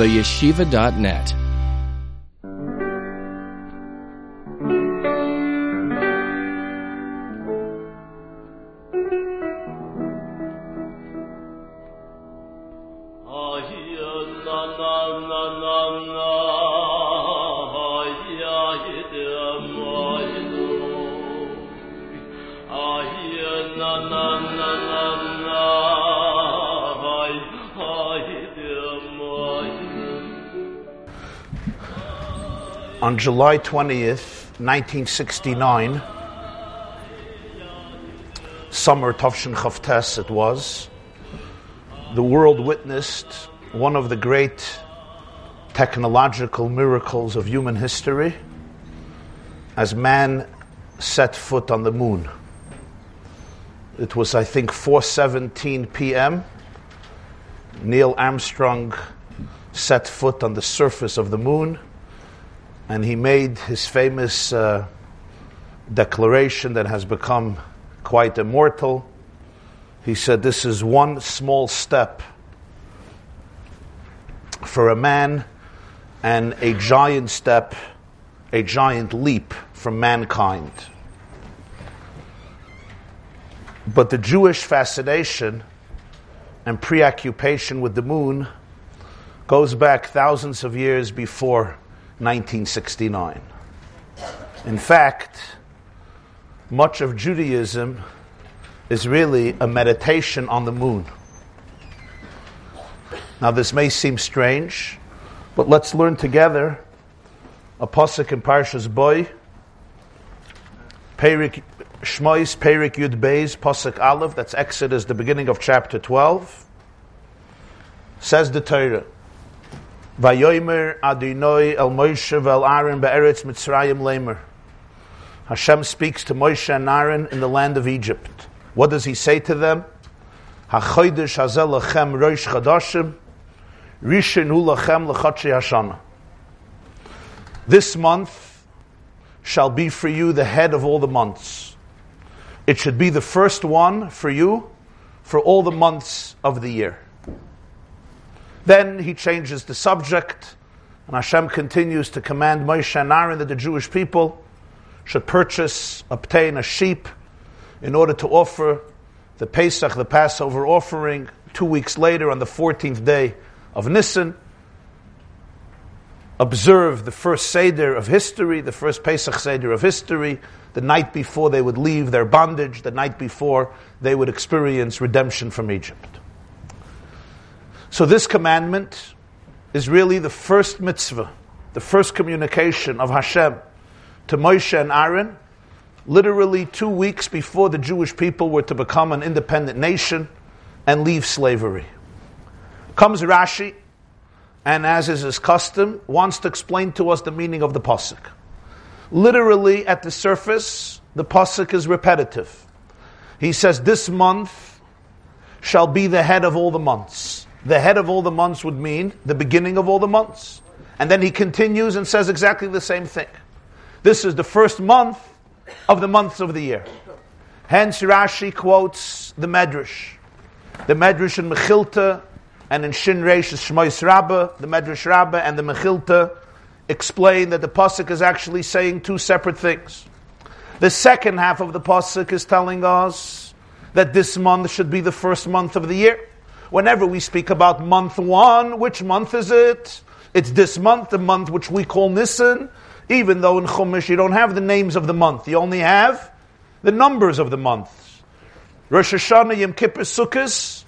theyeshiva.net. July 20th, 1969, summer Tavshin Chavtes it was, the world witnessed one of the great technological miracles of human history as man set foot on the moon. It was, I think, 4:17 p.m. Neil Armstrong set foot on the surface of the moon and he made his famous uh, declaration that has become quite immortal. He said, This is one small step for a man and a giant step, a giant leap for mankind. But the Jewish fascination and preoccupation with the moon goes back thousands of years before 1969. In fact, much of Judaism is really a meditation on the moon. Now, this may seem strange, but let's learn together a pasuk in Parshas Boy, Perik Shmois, Perik Yud Beis, pasuk Aleph. That's Exodus, the beginning of chapter twelve. Says the Torah. Vayomer Adonai El Moshe Vel Aaron Be'eretz Mitzrayim Lemer. Hashem speaks to Moshe and Aaron in the land of Egypt. What does he say to them? HaChodesh Hazel Lachem Rosh Chadashim Rishon Hu Lachem L'Chotshei Hashana. This month shall be for you the head of all the months. It should be the first one for you for all the months of the year. Then he changes the subject, and Hashem continues to command Moshe and Aaron that the Jewish people should purchase, obtain a sheep in order to offer the Pesach, the Passover offering, two weeks later on the 14th day of Nisan. Observe the first Seder of history, the first Pesach Seder of history, the night before they would leave their bondage, the night before they would experience redemption from Egypt. So this commandment is really the first mitzvah, the first communication of Hashem to Moshe and Aaron, literally two weeks before the Jewish people were to become an independent nation and leave slavery. Comes Rashi, and as is his custom, wants to explain to us the meaning of the pasuk. Literally, at the surface, the pasuk is repetitive. He says, "This month shall be the head of all the months." The head of all the months would mean the beginning of all the months. And then he continues and says exactly the same thing. This is the first month of the months of the year. Hence, Rashi quotes the Medrash. The Medrash in Mechilta and in Shin Reish Shmois Rabbah, the Medrash Rabbah and the Mechilta explain that the Pasuk is actually saying two separate things. The second half of the Pasuk is telling us that this month should be the first month of the year. Whenever we speak about month one, which month is it? It's this month, the month which we call Nisan, even though in Chumash you don't have the names of the month, you only have the numbers of the months. Rosh Hashanah, Yom Kippur, Sukkot,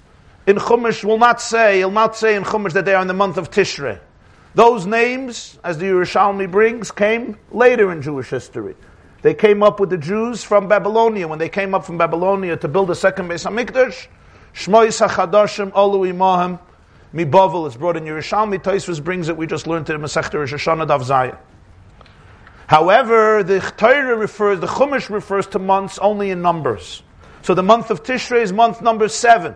in Chumash will not say, he'll not say in Chumash that they are in the month of Tishrei. Those names, as the Yerushalmi brings, came later in Jewish history. They came up with the Jews from Babylonia. When they came up from Babylonia to build the second Beis Hamikdash, Shmois HaChadashim Olu Imahim Mibavel is brought in Yerushalmi. Taisvus brings it. We just learned it in Masechta Rosh Hashanah Daf Zayin. However, the Torah refers, the Chumash refers to months only in numbers. So the month of Tishrei is month number seven.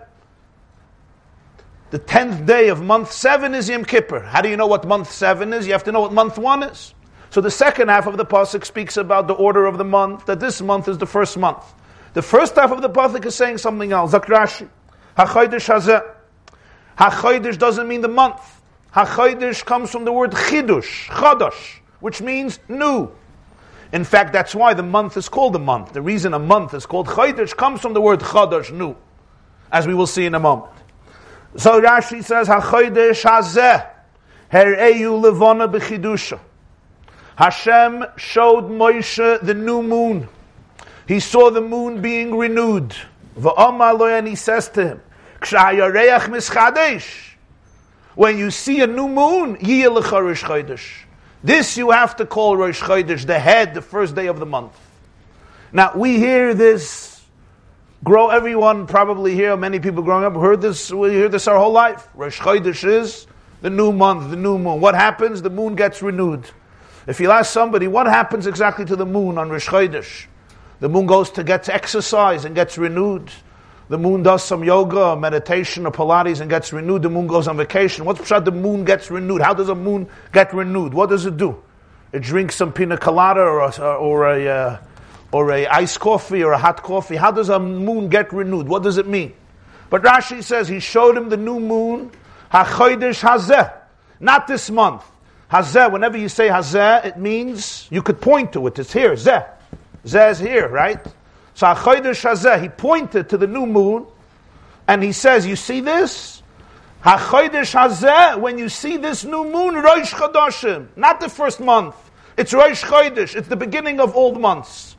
The tenth day of month seven is Yom Kippur. How do you know what month seven is? You have to know what month one is. So the second half of the pasuk speaks about the order of the month. That this month is the first month. The first half of the pasuk is saying something else. Zakrashi. HaChodesh Hazeh. HaChodesh doesn't mean the month. HaChodesh comes from the word chidush, chadash, which means new. In fact, that's why the month is called a month. The reason a month is called Chodesh comes from the word Chodesh, new, as we will see in a moment. So Rashi says, HaChodesh hazeh, her'eyu levona b'chidusha. Hashem showed Moshe the new moon. He saw the moon being renewed. And he says to him, when you see a new moon, this you have to call Rosh Chodesh, the head, the first day of the month. Now, we hear this, grow, everyone probably here, many people growing up heard this, we hear this our whole life. Rosh Chodesh is the new month, the new moon. What happens? The moon gets renewed. If you ask somebody, what happens exactly to the moon on Rosh Chodesh? The moon goes to get exercise and gets renewed. The moon does some yoga, or meditation, or Pilates and gets renewed. The moon goes on vacation. What's pshat? The moon gets renewed. How does a moon get renewed? What does it do? It drinks some pina colada or a, or a, uh, or a iced coffee or a hot coffee. How does a moon get renewed? What does it mean? But Rashi says he showed him the new moon, hachodesh hazeh, not this month. Hazeh, whenever you say hazeh, it means you could point to it. It's here, zeh. Zeh is here, right? So Achodesh Hazeh, he pointed to the new moon, and he says, "You see this? Hachodesh Hazeh. When you see this new moon, Rosh Chodashim, not the first month. It's Rosh Chodesh. It's the beginning of old months.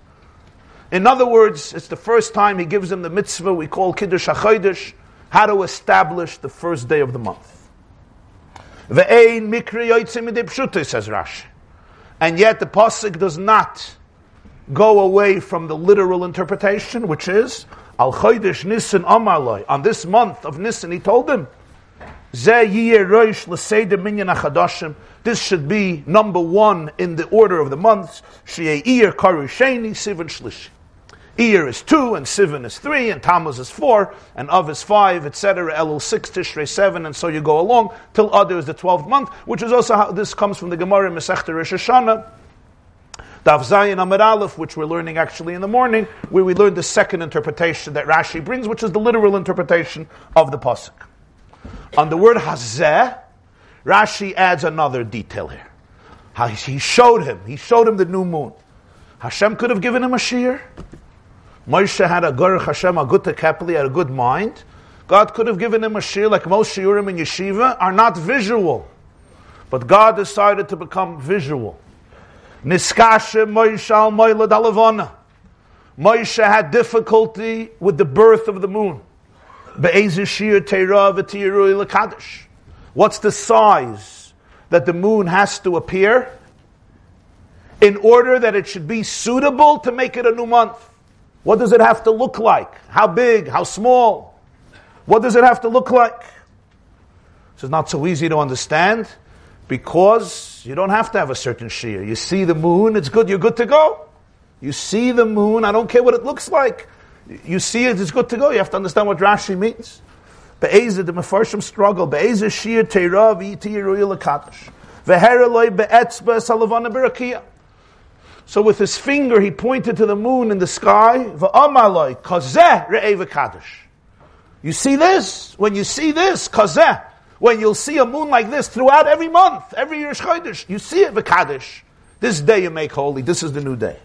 In other words, it's the first time he gives them the mitzvah we call Kiddush HaChodesh, how to establish the first day of the month. Ve'ein mikri yotzim says Rashi. And yet the pasuk does not go away from the literal interpretation, which is Al Chodesh Nisan Amaloi. On this month of Nisan, he told them, This should be number one in the order of the months. Iyar is two, and Sivan is three, and Tammuz is four, and Av is five, etc. Elul six, Tishrei seven, and so you go along till Adar is the twelfth month, which is also how this comes from the Gemara Masechta Rosh Hashanah Daf Zayin Amid Aleph, which we're learning actually in the morning, where we learn the second interpretation that Rashi brings, which is the literal interpretation of the pasuk. On the word Hazeh, Rashi adds another detail here. He showed him, he showed him the new moon. Hashem could have given him a shiur. Moshe had a Gurach Hashem, a good tekepli, had a good mind. God could have given him a shiur like most shiurim in yeshiva are not visual. But God decided to become visual. Niskashe Moshe al Moila Dalavana. Moshe had difficulty with the birth of the moon. What's the size that the moon has to appear in order that it should be suitable to make it a new month? What does it have to look like? How big? How small? What does it have to look like? This is not so easy to understand because you don't have to have a certain shiur. You see the moon, it's good, you're good to go. You see the moon, I don't care what it looks like. You see it, it's good to go. You have to understand what Rashi means. Be'ezah, the Mefarshim struggle. Be'ezah shir teira v'yitiru yilakatash. Ve'hereloi be'etzba salavana berakia. So with his finger, he pointed to the moon in the sky. V'amaloi kazeh re'e You see this? When you see this, kazeh, when you'll see a moon like this throughout every month, every year Chodesh, you see it V'Kaddish. This day you make holy. This is the new day.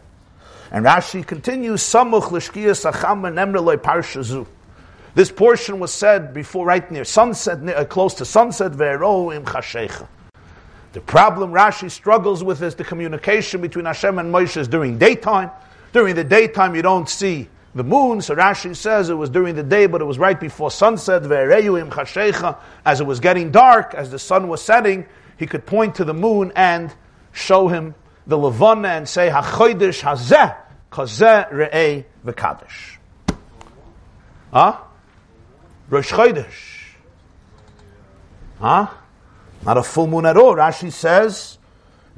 And Rashi continues, parshazu. This portion was said before, right near sunset, near, uh, close to sunset, im. The problem Rashi struggles with is the communication between Hashem and Moshe is during daytime. During the daytime, you don't see the moon. So Rashi says it was during the day, but it was right before sunset. As it was getting dark, as the sun was setting, he could point to the moon and show him the levana and say hachodesh hazeh kazeh re'ei v'kadosh. Huh? Rosh Chodesh. Huh? Not a full moon at all. Rashi says,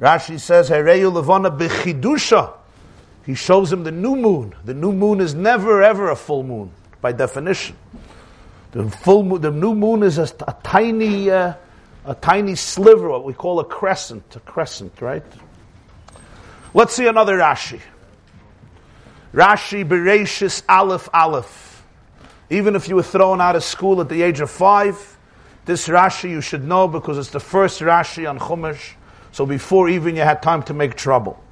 Rashi says, Hereyu levana b'chidusha. He shows him the new moon. The new moon is never ever a full moon by definition. The full moon, the new moon is a, a tiny, uh, a tiny sliver, what we call a crescent, a crescent, right? Let's see another Rashi. Rashi Bereshis Aleph Aleph. Even if you were thrown out of school at the age of five, This Rashi you should know because it's the first Rashi on Chumash, so before even you had time to make trouble.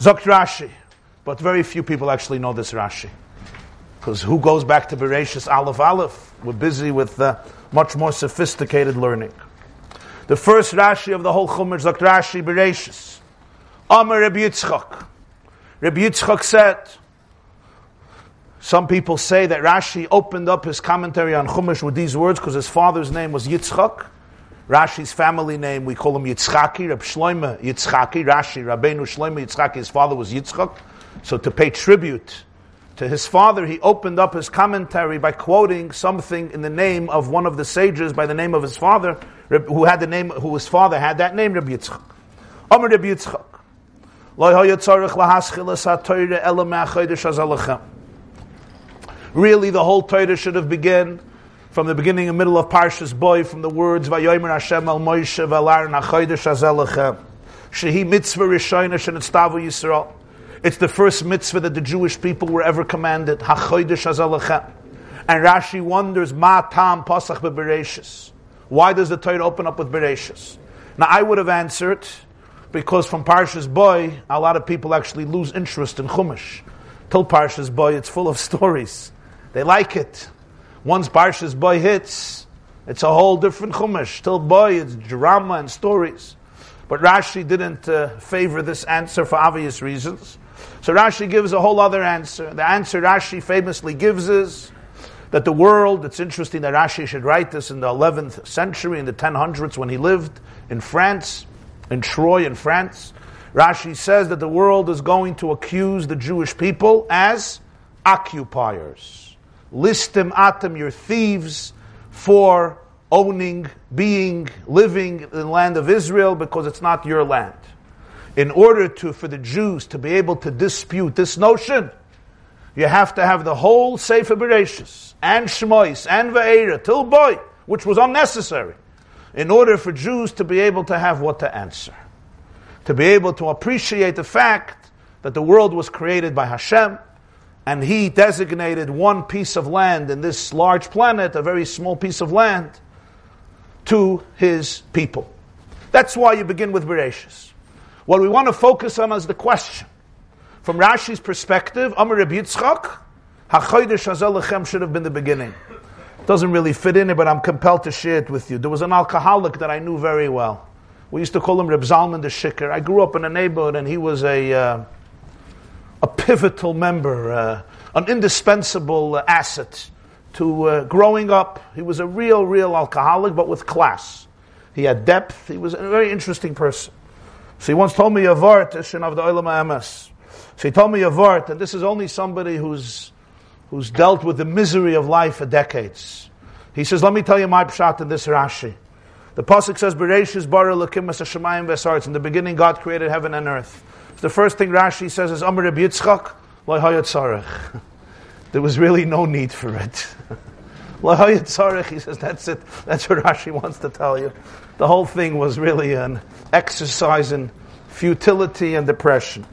Zokt Rashi, but very few people actually know this Rashi. Because who goes back to Bereshis Aleph Aleph? We're busy with uh, much more sophisticated learning. The first Rashi of the whole Chumash, Zokt Rashi Bereshis. Amar Rabbi Yitzchak. Rabbi Yitzchak said, some people say that Rashi opened up his commentary on Chumash with these words because his father's name was Yitzchak. Rashi's family name, we call him Yitzchaki, Reb Shloime Yitzchaki, Rashi, Rabbeinu Shloime Yitzchaki, his father was Yitzchak. So to pay tribute to his father, he opened up his commentary by quoting something in the name of one of the sages by the name of his father, who had the name, who his father had that name, Rabbi Yitzchak. Amr Rabbi Yitzchak. Really, the whole Torah should have begun from the beginning and middle of Parshas Boy, from the words Vayomer Hashem al Moshe v'alar nachodesh azelechem. Shehi mitzvah rishayna shenitztavu Yisrael. It's the first mitzvah that the Jewish people were ever commanded. And Rashi wonders, Ma tam pasach. Why does the Torah open up with bereshis? Now I would have answered, because from Parshas Boy, a lot of people actually lose interest in Chumash. Till Parshas Boy, it's full of stories. They like it. Once Parshas Boy hits, it's a whole different Chumash. Till Boy, it's drama and stories. But Rashi didn't uh, favor this answer for obvious reasons. So Rashi gives a whole other answer. The answer Rashi famously gives is that the world, it's interesting that Rashi should write this in the 11th century, in the 1000s when he lived in France, in Troyes in France. Rashi says that the world is going to accuse the Jewish people as occupiers listim atem, your thieves, for owning, being, living in the land of Israel because it's not your land. In order to, for the Jews to be able to dispute this notion, you have to have the whole Sefer Bereshis and Shmois and Ve'era till boy, which was unnecessary, in order for Jews to be able to have what to answer. To be able to appreciate the fact that the world was created by Hashem, and he designated one piece of land in this large planet, a very small piece of land, to his people. That's why you begin with Bereshis. What we want to focus on is the question. From Rashi's perspective, Amr Reb Yitzchak, HaChodesh should have been the beginning. Doesn't really fit in it, but I'm compelled to share it with you. There was an alcoholic that I knew very well. We used to call him Reb Zalman the Shikr. I grew up in a neighborhood and he was a, uh, a pivotal member, uh, an indispensable asset to uh, growing up. He was a real, real alcoholic, but with class. He had depth. He was a very interesting person. So he once told me a vart, of the Olam MS. So he told me a vart, and this is only somebody who's, who's dealt with the misery of life for decades. He says, let me tell you my pshat in this Rashi. The Pasuk says, Bereshis bara lakim In the beginning God created heaven and earth. The first thing Rashi says is Amr Rabbi Yitzchak, There was really no need for it. he says, that's it. That's what Rashi wants to tell you. The whole thing was really an exercise in futility and depression.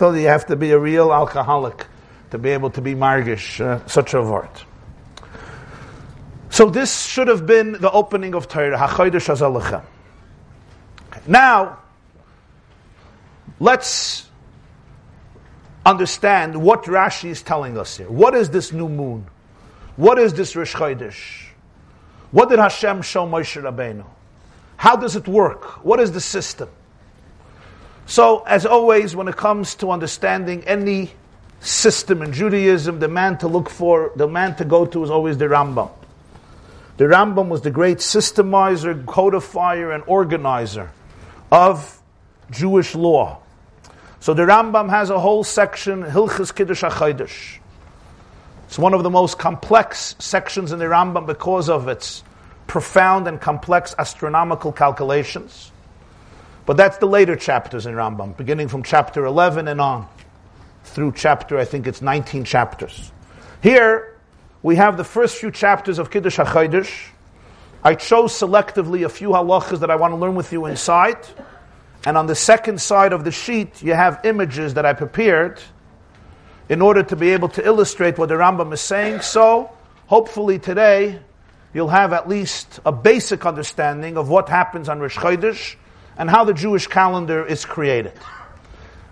I you have to be a real alcoholic to be able to be margish, uh, such a word. So this should have been the opening of Torah. Now, Let's understand what Rashi is telling us here. What is this new moon? What is this Rish Chodesh? What did Hashem show Moshe Rabbeinu? How does it work? What is the system? So, as always, when it comes to understanding any system in Judaism, the man to look for, the man to go to is always the Rambam. The Rambam was the great systemizer, codifier, and organizer of Jewish law. So the Rambam has a whole section, Hilchis Kiddush HaChodesh. It's one of the most complex sections in the Rambam because of its profound and complex astronomical calculations. But that's the later chapters in Rambam, beginning from chapter 11 and on, through chapter, I think it's 19 chapters. Here, we have the first few chapters of Kiddush HaChodesh. I chose selectively a few halachas that I want to learn with you inside. And on the second side of the sheet, you have images that I prepared in order to be able to illustrate what the Rambam is saying. So, hopefully today, you'll have at least a basic understanding of what happens on Rosh Chodesh and how the Jewish calendar is created.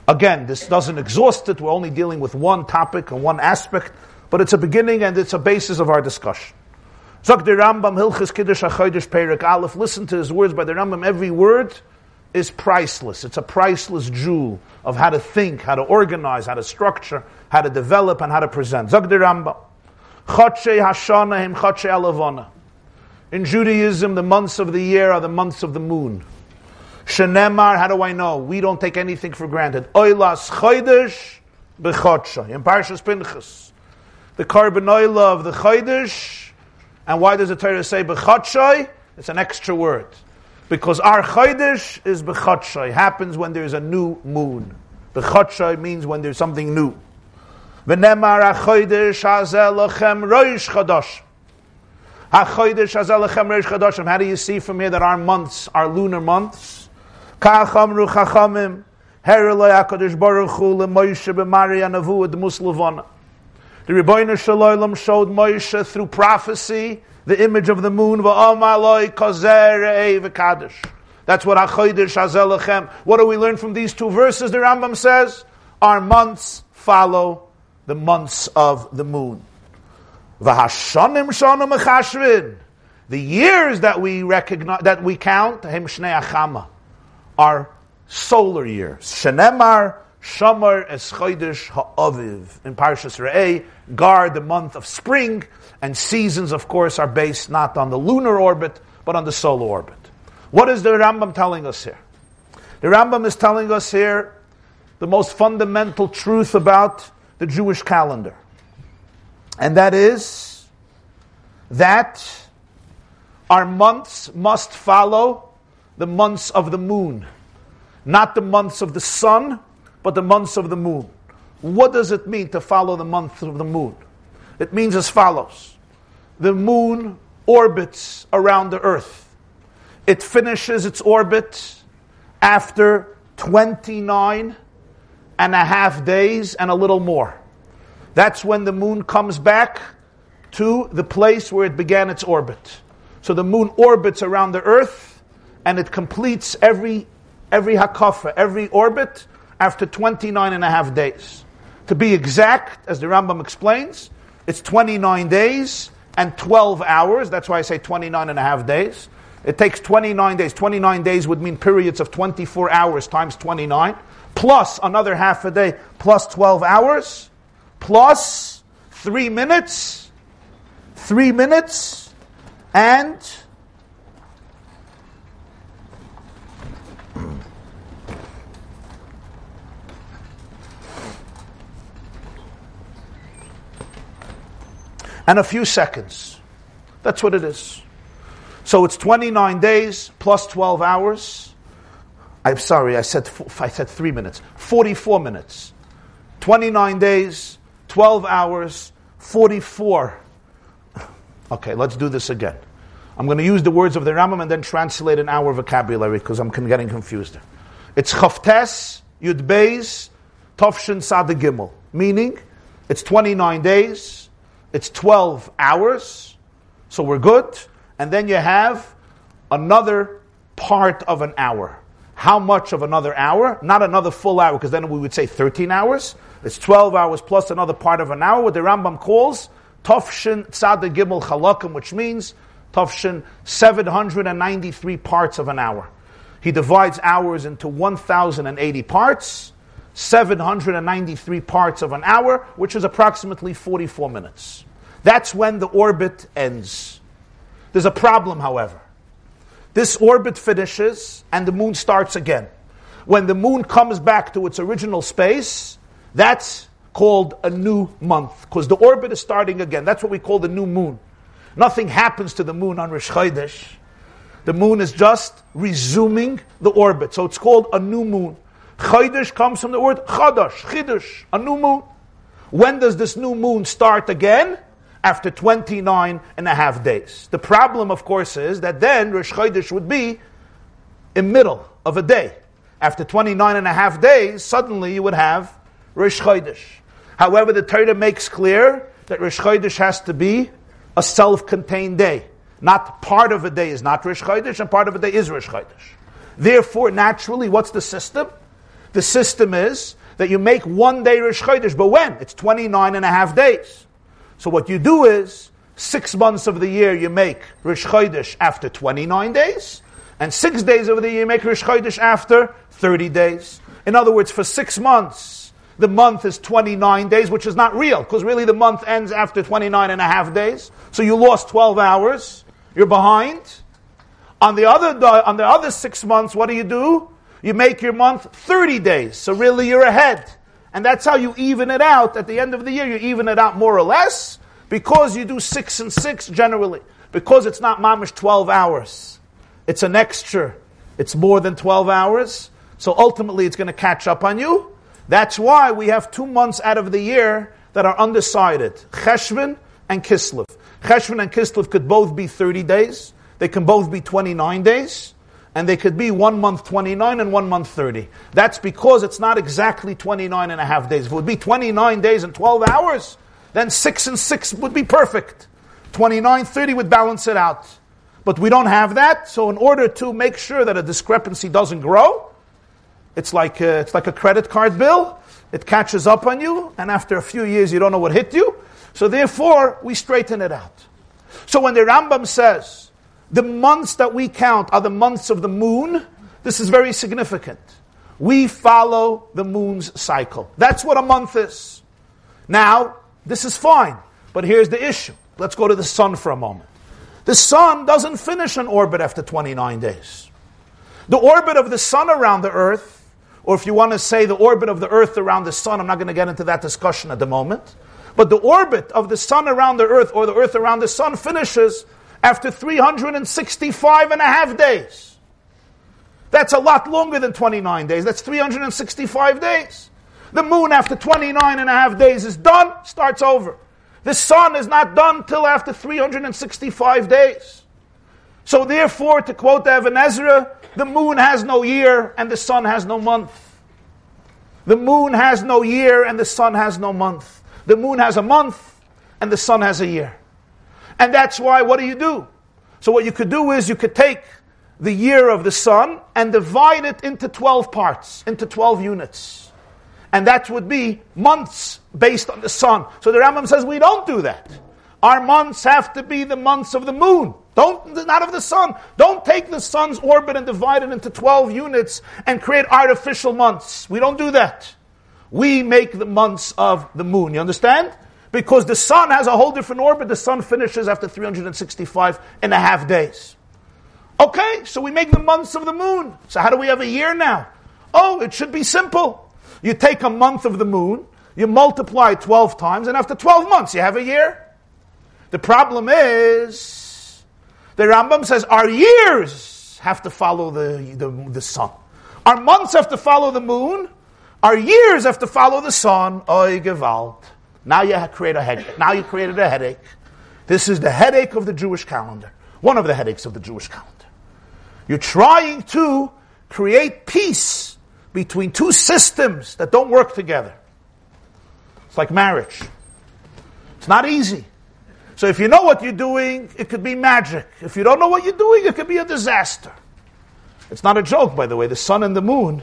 Again, this doesn't exhaust it. We're only dealing with one topic and one aspect, but it's a beginning and it's a basis of our discussion. Zok the Rambam Hilchis Kiddush HaChodesh Perik Aleph. Listen to his words by the Rambam. Every word is priceless. It's a priceless jewel of how to think, how to organize, how to structure, how to develop, and how to present. Zok the Rambam. Chotshei Hashana Him Chotshei Alavona. In Judaism, the months of the year are the months of the moon. Shenemar, how do I know? We don't take anything for granted. Oilas Chodesh B'Chodshay. In Parshas Pinchas. The carbon oil of the Chodesh. And why does the Torah say B'Chodshay? It's an extra word. Because our Chodesh is B'Chodshay. Happens when there's a new moon. B'Chodshay means when there's something new. How do you see from here that our months are lunar months? Kachamru chachamim, Hereloi the Rebbeinu Shalom showed Moshe through prophecy the image of the moon. That's what HaChodesh Hazelachem. What do we learn from these two verses? The Rambam says, our months follow the months of the moon. V'hashanim shanim echashvin. The years that we recognize, that we count, him shnei achama are solar years. Shenemar Shamar es Ha'aviv. In Parshas Re'eh, guard the month of spring, and seasons, of course, are based not on the lunar orbit, but on the solar orbit. What is the Rambam telling us here? The Rambam is telling us here the most fundamental truth about the Jewish calendar. And that is that our months must follow the months of the moon. Not the months of the sun, but the months of the moon. What does it mean to follow the month of the moon? It means as follows The moon orbits around the earth. It finishes its orbit after 29 and a half days and a little more. That's when the moon comes back to the place where it began its orbit. So the moon orbits around the earth and it completes every, every hakafa, every orbit after 29 and a half days. To be exact, as the Rambam explains, it's 29 days and 12 hours. That's why I say 29 and a half days. It takes 29 days. 29 days would mean periods of 24 hours times 29, plus another half a day, plus 12 hours, plus three minutes, three minutes, and and a few seconds. That's what it is. So it's 29 days plus 12 hours. I'm sorry, I said, I said three minutes. 44 minutes. 29 days, 12 hours, 44. Okay, let's do this again. I'm going to use the words of the Rambam and then translate in our vocabulary because I'm getting confused. It's Chavtes, Yud Beis, Tovshin Sada Gimel. Meaning, it's 29 days, it's 12 hours, so we're good. And then you have another part of an hour. How much of another hour? Not another full hour, because then we would say 13 hours. It's 12 hours plus another part of an hour, what the Rambam calls Tofshin Tzad Gimel Chalakim, which means Tofshin 793 parts of an hour. He divides hours into 1,080 parts. 793 parts of an hour, which is approximately 44 minutes. That's when the orbit ends. There's a problem, however. This orbit finishes and the moon starts again. When the moon comes back to its original space, that's called a new month because the orbit is starting again. That's what we call the new moon. Nothing happens to the moon on Rosh Chodesh. The moon is just resuming the orbit. So it's called a new moon. Chodesh comes from the word Chodosh, Chidush, a new moon. When does this new moon start again? After 29 and a half days. The problem, of course, is that then Rosh Chodesh would be in middle of a day. After 29 and a half days, suddenly you would have Rosh Chodesh. However, the Torah makes clear that Rosh Chodesh has to be a self-contained day. Not part of a day is not Rish Chodesh, and part of a day is Rish Chodesh. Therefore, naturally, what's the system? The system is that you make one day Rish Chodesh, but when? It's 29 and a half days. So what you do is, six months of the year you make Rish Chodesh after 29 days, and six days of the year you make Rish Chodesh after 30 days. In other words, for six months, the month is 29 days, which is not real, because really the month ends after 29 and a half days. So you lost 12 hours. You're behind. On the other, on the other six months, what do you do? You make your month 30 days. So really you're ahead. And that's how you even it out. At the end of the year, you even it out more or less because you do six and six generally. Because it's not mamish 12 hours. It's an extra. It's more than 12 hours. So ultimately it's going to catch up on you. That's why we have two months out of the year that are undecided. Cheshvan and Kislev. Cheshvan and Kislev could both be 30 days. They can both be 29 days. And they could be one month 29 and one month 30. That's because it's not exactly 29 and a half days. If it would be 29 days and 12 hours, then 6 and 6 would be perfect. 29, 30 would balance it out. But we don't have that, so in order to make sure that a discrepancy doesn't grow, it's like a, it's like a credit card bill. It catches up on you, and after a few years, you don't know what hit you. So therefore, we straighten it out. So when the Rambam says the months that we count are the months of the moon, this is very significant. We follow the moon's cycle. That's what a month is. Now, this is fine, but here's the issue. Let's go to the sun for a moment. The sun doesn't finish an orbit after 29 days. The orbit of the sun around the earth, or if you want to say the orbit of the earth around the sun, I'm not going to get into that discussion at the moment. But the orbit of the sun around the earth or the earth around the sun finishes after 365 and a half days. That's a lot longer than 29 days. That's 365 days. The moon after 29 and a half days is done, starts over. The sun is not done till after 365 days. So therefore, to quote the Even Ezra, the moon has no year and the sun has no month. The moon has no year and the sun has no month. The moon has a month and the sun has a year. And that's why, what do you do? So, what you could do is you could take the year of the sun and divide it into 12 parts, into 12 units. And that would be months based on the sun. So the Rambam says we don't do that. Our months have to be the months of the moon. Don't, not of the sun. Don't take the sun's orbit and divide it into 12 units and create artificial months. We don't do that. We make the months of the moon. You understand? Because the sun has a whole different orbit. The sun finishes after 365 and a half days. Okay, so we make the months of the moon. So how do we have a year now? Oh, it should be simple. You take a month of the moon, you multiply 12 times, and after 12 months you have a year. The problem is, the Rambam says our years have to follow the, the, the sun. Our months have to follow the moon, our years have to follow the sun. Oy Gewalt. Now you create a headache. Now you created a headache. This is the headache of the Jewish calendar. One of the headaches of the Jewish calendar. You're trying to create peace between two systems that don't work together. It's like marriage. It's not easy. So if you know what you're doing, it could be magic. If you don't know what you're doing, it could be a disaster. It's not a joke, by the way. The sun and the moon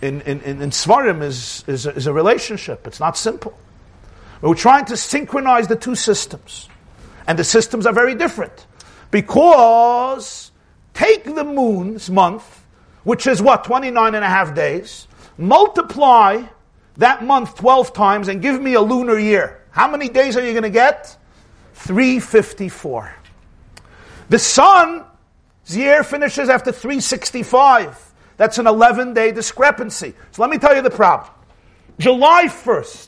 in, in, in, in Svarim is, is, a, is a relationship. It's not simple. We're trying to synchronize the two systems. And the systems are very different. Because take the moon's month, which is what, 29 and a half days, multiply that month 12 times and give me a lunar year. How many days are you going to get? 354. The sun's year finishes after 365. That's an 11 day discrepancy. So let me tell you the problem. July 1st, okay,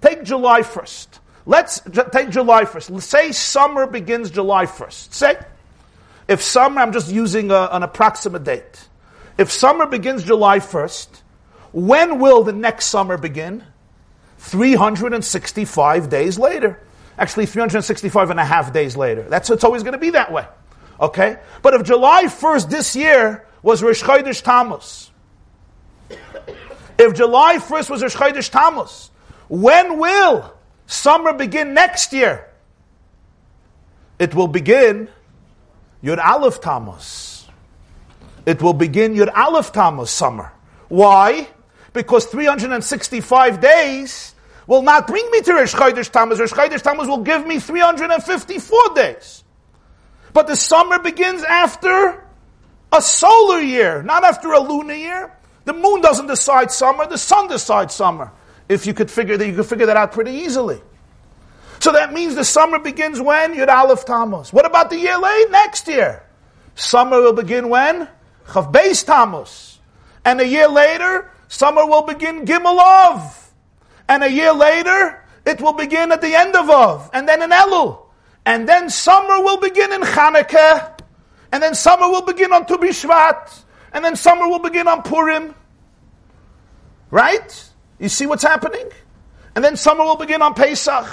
take July 1st. Let's take July 1st. Say summer begins July 1st. Say, if summer, I'm just using a, an approximate date. If summer begins July 1st, when will the next summer begin? 365 days later. Actually, 365 and a half days later. That's it's always going to be that way. Okay? But if July 1st this year was Rosh Chodesh Tammuz. If July 1st was Rosh Chodesh Tammuz, when will summer begin next year? It will begin Yud Aleph Tammuz. It will begin Yud Aleph Tammuz summer. Why? Because 365 days will not bring me to Rosh Chodesh Tammuz. Rosh Chodesh Tammuz will give me 354 days. But the summer begins after a solar year, not after a lunar year. The moon doesn't decide summer, the sun decides summer. If you could figure that, you could figure that out pretty easily. So that means the summer begins when? Yud Aleph Tammuz. What about the year late? Next year. Summer will begin when? Chav Beis Tammuz. And a year later, summer will begin Gimel Av. And a year later, it will begin at the end of Av. And then in Elul. And then summer will begin in Chanukah. And then summer will begin on Tu B'Shvat. And then summer will begin on Purim. Right? You see what's happening? And then summer will begin on Pesach.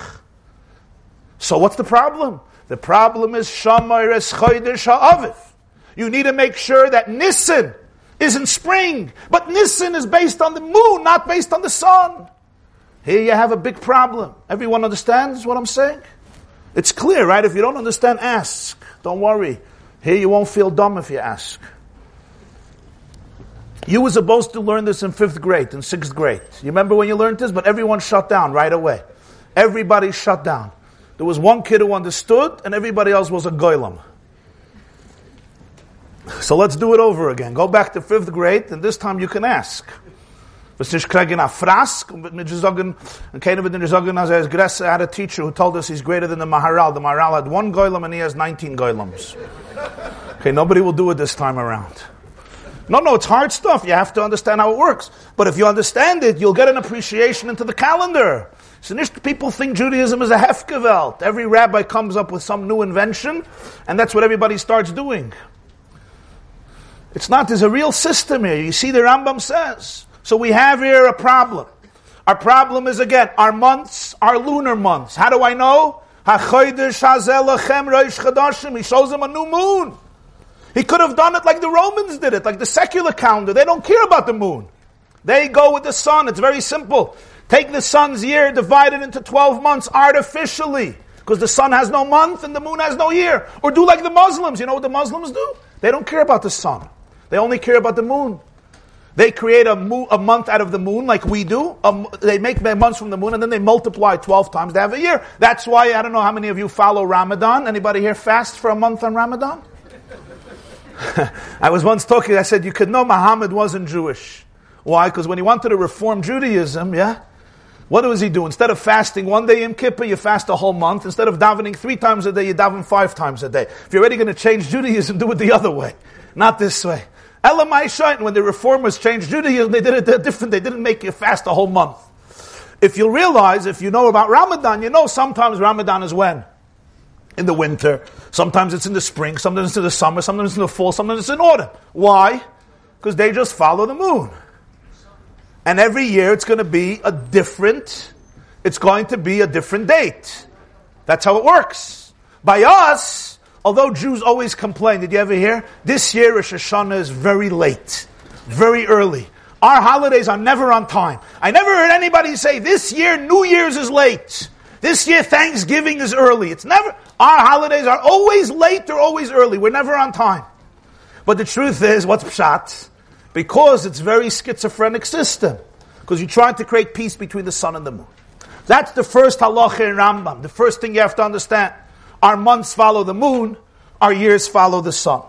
So what's the problem? The problem is Shamar es Chodesh Ha'aviv. You need to make sure that Nissen is in spring, but Nissen is based on the moon, not based on the sun. Here you have a big problem. Everyone understands what I'm saying? It's clear, right? If you don't understand, ask. Don't worry. Here you won't feel dumb if you ask. You were supposed to learn this in fifth grade, in sixth grade. You remember when you learned this? But everyone shut down right away. Everybody shut down. There was one kid who understood, and everybody else was a goylem. So let's do it over again. Go back to fifth grade, and this time you can ask. Was frask, mit sagen, and keiner wird had a teacher who told us he's greater than the Maharal. The Maharal had one goylem and he has 19 goylems. Okay, nobody will do it this time around. No, no, it's hard stuff. You have to understand how it works. But if you understand it, you'll get an appreciation into the calendar. So people think Judaism is a hefgewelt. Every rabbi comes up with some new invention, and that's what everybody starts doing. It's not, there's a real system here. You see, the Rambam says. So we have here a problem. Our problem is again, our months are lunar months. How do I know? He shows him a new moon. He could have done it like the Romans did it, like the secular calendar. They don't care about the moon. They go with the sun. It's very simple. Take the sun's year, divide it into 12 months artificially. Because the sun has no month and the moon has no year. Or do like the Muslims. You know what the Muslims do? They don't care about the sun. They only care about the moon. They create a, mo- a month out of the moon like we do. They make months from the moon and then they multiply 12 times to have a year. That's why, I don't know how many of you follow Ramadan. Anybody here fast for a month on Ramadan? I was once talking, I said, you could know Muhammad wasn't Jewish. Why? Because when he wanted to reform Judaism, yeah, what was he do? Instead of fasting one day in Kippur, you fast a whole month. Instead of davening three times a day, you daven five times a day. If you're already going to change Judaism, do it the other way, not this way. Elamai Shaitan, when the reformers changed Judaism, they did it different. They didn't make you fast a whole month. If you realize, if you know about Ramadan, you know sometimes Ramadan is when? In the winter, sometimes it's in the spring, sometimes it's in the summer, sometimes it's in the fall, sometimes it's in autumn. Why? Because they just follow the moon. And every year it's going to be a different, it's going to be a different date. That's how it works. By us, although Jews always complain, did you ever hear? This year Rosh Hashanah is very late, very early. Our holidays are never on time. I never heard anybody say this year New Year's is late. This year Thanksgiving is early. It's never, our holidays are always late, they're always early. We're never on time. But the truth is, what's pshat? Because it's very schizophrenic system. Because you're trying to create peace between the sun and the moon. That's the first halacha in Rambam. The first thing you have to understand. Our months follow the moon, our years follow the sun.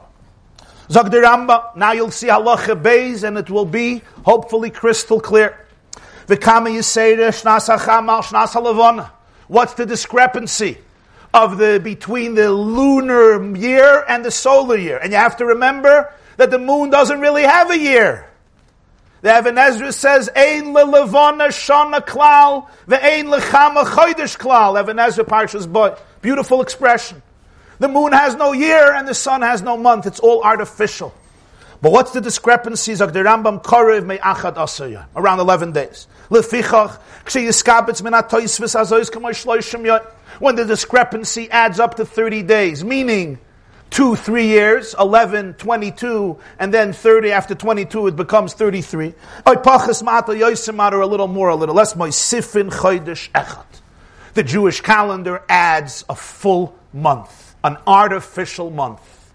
Zog Rambam, now you'll see halacha beis, and it will be hopefully crystal clear. What's the discrepancy? Of the between the lunar year and the solar year. And you have to remember that the moon doesn't really have a year. The Even HaEzra says, Ein lelevana shana klal, ve'ein lechama chodesh klal. Even HaEzra Parshas boy. Beautiful expression. The moon has no year and the sun has no month. It's all artificial. But what's the discrepancies of the Rambam Korev asaya? Around 11 days. Lefichach, yot when the discrepancy adds up to 30 days, meaning two, three years, 11, 22, and then 30 after 22 it becomes 33. Or a little more, a little less. The Jewish calendar adds a full month, an artificial month.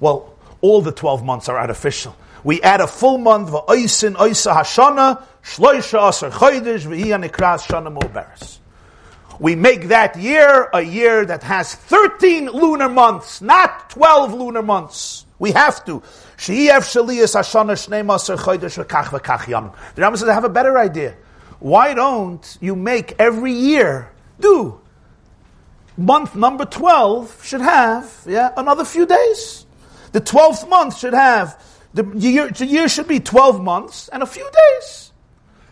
Well, all the 12 months are artificial. We add a full month, v'oisin oisa hashana, shloisha asar chodesh, shana mu'beres. We make that year a year that has 13 lunar months, not 12 lunar months. We have to. The Rambam says, I have a better idea. Why don't you make every year do? Month number 12 should have yeah, another few days. The 12th month should have, the year, the year should be 12 months and a few days.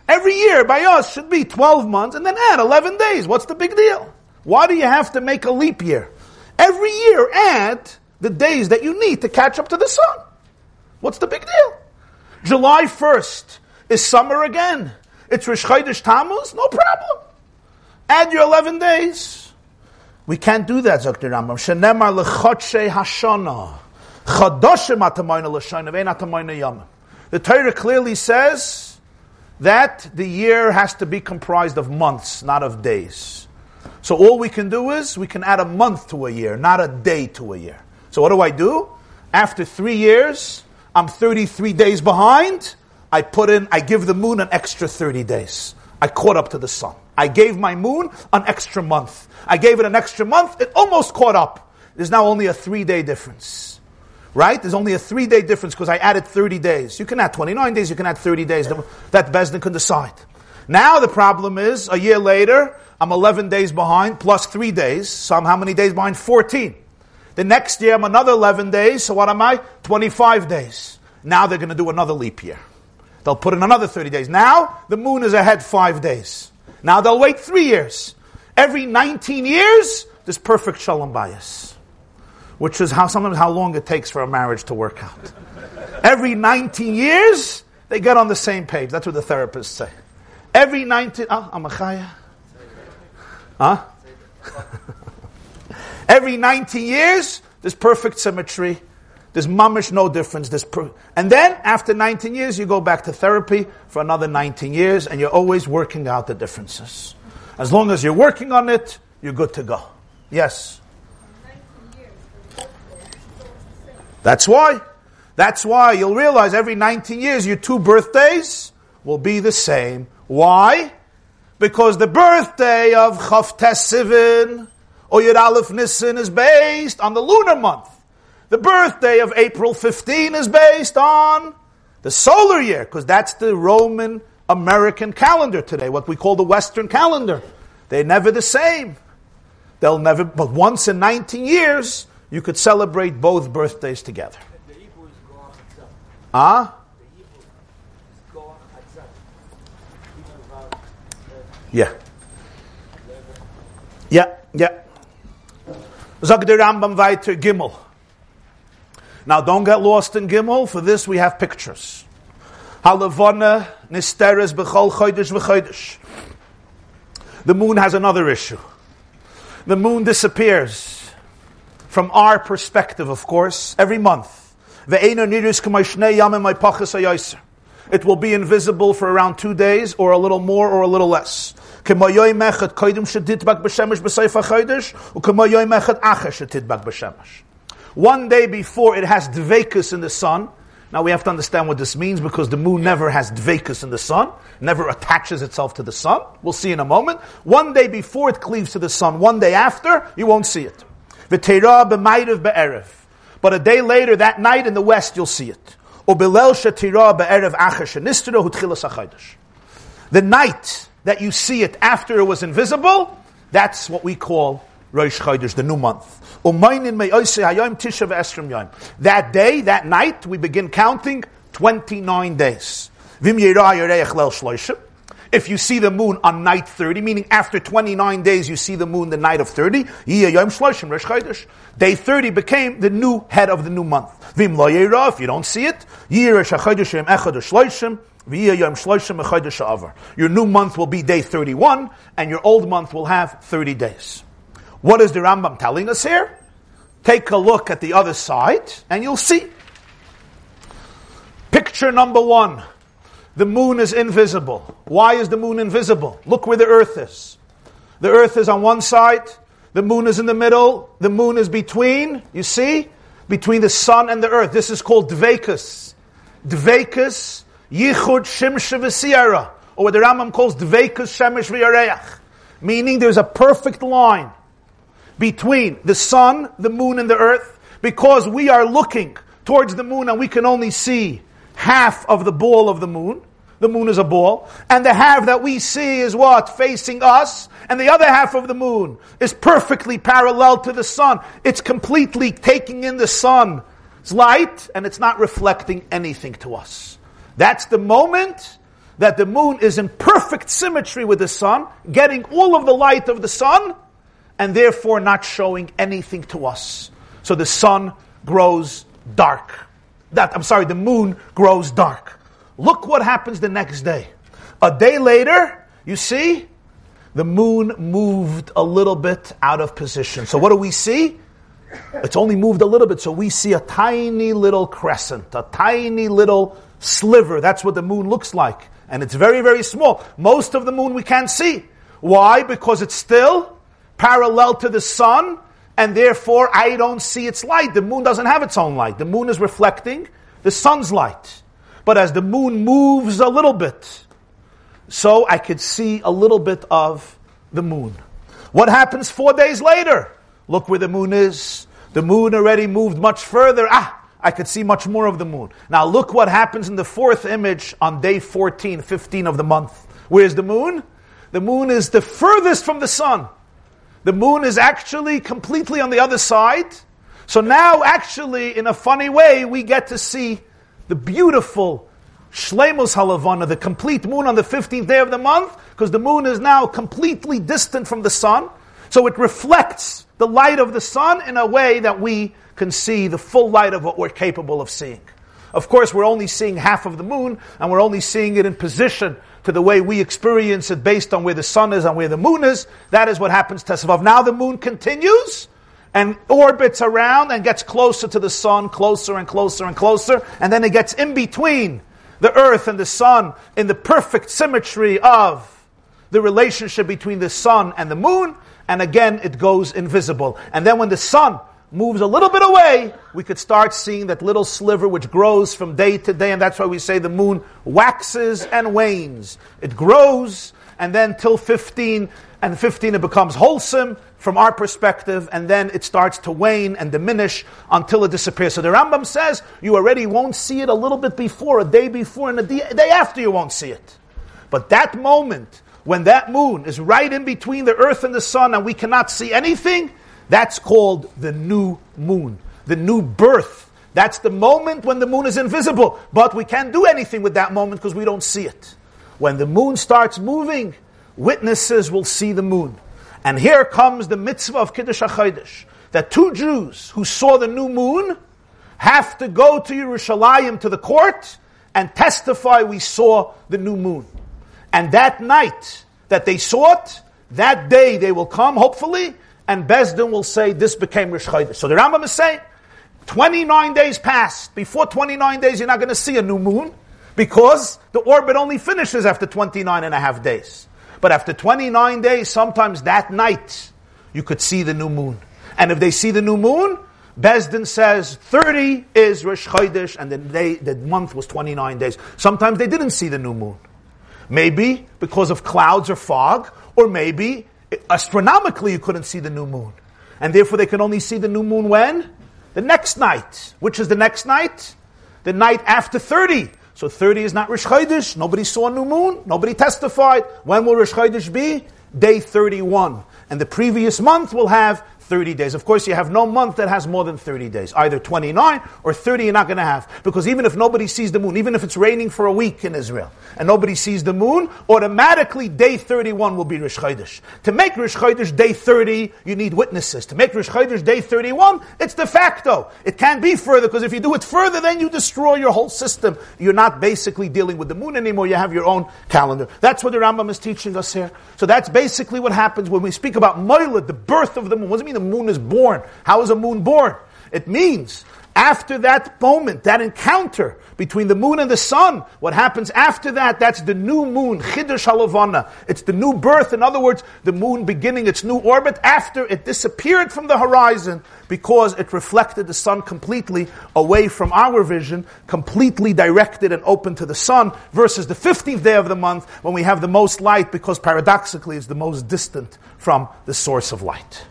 Every year by us should be 12 months and then add 11 days. What's the big deal? Why do you have to make a leap year? Every year add the days that you need to catch up to the sun. What's the big deal? July 1st is summer again. It's Rosh Chodesh Tammuz, no problem. Add your 11 days. We can't do that, Dr. Rambam. Shenemar lechotshe hashana. The Torah clearly says that the year has to be comprised of months, not of days. So all we can do is we can add a month to a year, not a day to a year. So what do I do? After three years, I'm 33 days behind. I put in, I give the moon an extra 30 days. I caught up to the sun. I gave my moon an extra month. I gave it an extra month. It almost caught up. There's now only a three day difference. Right? There's only a three day difference because I added 30 days. You can add 29 days, you can add 30 days. That Besdin can decide. Now the problem is, a year later, I'm 11 days behind plus three days. So I'm how many days behind? 14. The next year I'm another 11 days, so what am I? 25 days. Now they're going to do another leap year. They'll put in another 30 days. Now the moon is ahead five days. Now they'll wait three years. Every 19 years, this perfect shalom bayis. Which is how sometimes how long it takes for a marriage to work out. Every 19 years, they get on the same page. That's what the therapists say. Every 19, ah, Amachaya. Huh? Every 90 years, there's perfect symmetry. There's mamish no difference. There's per- and then after 19 years, you go back to therapy for another 19 years, and you're always working out the differences. As long as you're working on it, you're good to go. Yes. That's why. That's why you'll realize every 19 years your two birthdays will be the same. Why? Because the birthday of Chavtes Sivan or Yud Aleph Nisan is based on the lunar month. The birthday of April 15 is based on the solar year, because that's the Roman American calendar today, what we call the Western calendar. They're never the same. They'll never, but once in 19 years, you could celebrate both birthdays together. Ah? Yeah. Yeah, yeah. Zag der Rambam weiter Gimel. Now don't get lost in Gimel. For this we have pictures. Halavana nisteres b'chol chodesh v'chodesh. The moon has another issue. The moon disappears from our perspective, of course, every month. It will be invisible for around two days, or a little more, or a little less. One day before it has dvekus in the sun. Now we have to understand what this means because the moon never has dvekus in the sun, never attaches itself to the sun. We'll see in a moment. One day before it cleaves to the sun, one day after, you won't see it. V'teira b'mayrev be'erev. But a day later, that night in the west, you'll see it. The night that you see it after it was invisible, that's what we call Rosh Chodesh, the new month. That day, that night, we begin counting 29 days. If you see the moon on night 30, meaning after 29 days you see the moon the night of 30, day 30 became the new head of the new month. If you don't see it, your new month will be day 31, and your old month will have 30 days. What is the Rambam telling us here? Take a look at the other side, and you'll see. Picture number one. The moon is invisible. Why is the moon invisible? Look where the earth is. The earth is on one side, the moon is in the middle, the moon is between, you see? between the sun and the earth. This is called Dvekus. Dvekus, Yichud Shimsha V'Siyara, or what the Rambam calls Dvekus Shemesh V'Yareach. Meaning there's a perfect line between the sun, the moon, and the earth, because we are looking towards the moon and we can only see half of the ball of the moon. The moon is a ball. And the half that we see is what? Facing us. And the other half of the moon is perfectly parallel to the sun. It's completely taking in the sun's light and it's not reflecting anything to us. That's the moment that the moon is in perfect symmetry with the sun, getting all of the light of the sun, and therefore not showing anything to us. So the sun grows dark. That, I'm sorry, the moon grows dark. Look what happens the next day. A day later, you see, the moon moved a little bit out of position. So what do we see? It's only moved a little bit, so we see a tiny little crescent, a tiny little sliver. That's what the moon looks like. And it's very, very small. Most of the moon we can't see. Why? Because it's still parallel to the sun, and therefore I don't see its light. The moon doesn't have its own light. The moon is reflecting the sun's light. But as the moon moves a little bit, so I could see a little bit of the moon. What happens four days later? Look where the moon is. The moon already moved much further. Ah, I could see much more of the moon. Now look what happens in the fourth image on day 14, 15 of the month. Where's the moon? The moon is the furthest from the sun. The moon is actually completely on the other side. So now, actually, in a funny way, we get to see the beautiful Shlemus Halavana, the complete moon on the 15th day of the month, because the moon is now completely distant from the sun. So it reflects the light of the sun in a way that we can see the full light of what we're capable of seeing. Of course, we're only seeing half of the moon, and we're only seeing it in position to the way we experience it based on where the sun is and where the moon is. That is what happens to. Now the moon continues and orbits around and gets closer to the sun, closer and closer and closer, and then it gets in between the earth and the sun in the perfect symmetry of the relationship between the sun and the moon, and again it goes invisible. And then when the sun moves a little bit away, we could start seeing that little sliver which grows from day to day, and that's why we say the moon waxes and wanes. It grows, and then till 15, and 15 it becomes wholesome, from our perspective, and then it starts to wane and diminish until it disappears. So the Rambam says you already won't see it a little bit before, a day before, and a day after you won't see it. But that moment, when that moon is right in between the earth and the sun and we cannot see anything, that's called the new moon, the new birth. That's the moment when the moon is invisible, but we can't do anything with that moment because we don't see it. When the moon starts moving, witnesses will see the moon. And here comes the mitzvah of Kiddush HaChodesh, that two Jews who saw the new moon have to go to Yerushalayim to the court and testify we saw the new moon. And that night that they saw it, that day they will come, hopefully, and Besdin will say this became Rish Chodesh. So the Rambam is saying, 29 days passed. Before 29 days, you're not going to see a new moon because the orbit only finishes after 29 and a half days. But after 29 days, sometimes that night, you could see the new moon. And if they see the new moon, Besdin says 30 is Rosh Chodesh, and the, day, the month was 29 days. Sometimes they didn't see the new moon. Maybe because of clouds or fog, or maybe astronomically you couldn't see the new moon. And therefore they could only see the new moon when? The next night. Which is the next night? The night after 30. So 30 is not Rish Chodesh. Nobody saw a new moon. Nobody testified. When will Rish Chodesh be? Day 31. And the previous month will have 30 days. Of course, you have no month that has more than 30 days. Either 29 or 30 you're not going to have. Because even if nobody sees the moon, even if it's raining for a week in Israel, and nobody sees the moon, automatically day 31 will be Rish Chodesh. To make Rish Chodesh day 30, you need witnesses. To make Rish Chodesh day 31, it's de facto. It can't be further, because if you do it further, then you destroy your whole system. You're not basically dealing with the moon anymore, you have your own calendar. That's what the Rambam is teaching us here. So that's basically what happens when we speak about Moilad, the birth of the moon. What does it mean the moon is born. How is a moon born? It means After that moment, that encounter between the moon and the sun, what happens after that, that's the new moon, Chiddush Halavana. It's the new birth. In other words, the moon beginning its new orbit after it disappeared from the horizon because it reflected the sun completely away from our vision, completely directed and open to the sun, versus the 15th day of the month when we have the most light because paradoxically it's the most distant from the source of light.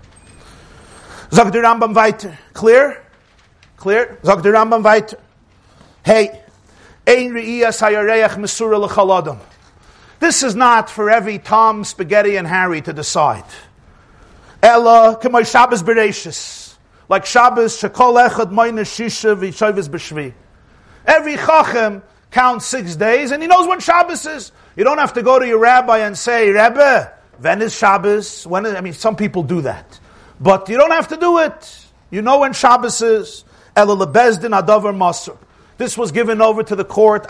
Zog Rambam weiter. Clear? Clear? Zog der Rambam weiter. Hey, ein re'iyas hayareach mesura l'chaladam. This is not for every Tom, Spaghetti, and Harry to decide. Ella, k'moy Shabbos Bereshis. Like Shabbos, shekol echad moyne shisha v'shovis b'shvi. Every chachem counts six days, and he knows when Shabbos is. You don't have to go to your rabbi and say, Rebbe, when is Shabbos? When is, I mean, some people do that. But you don't have to do it. You know when Shabbos is. This was given over to the court.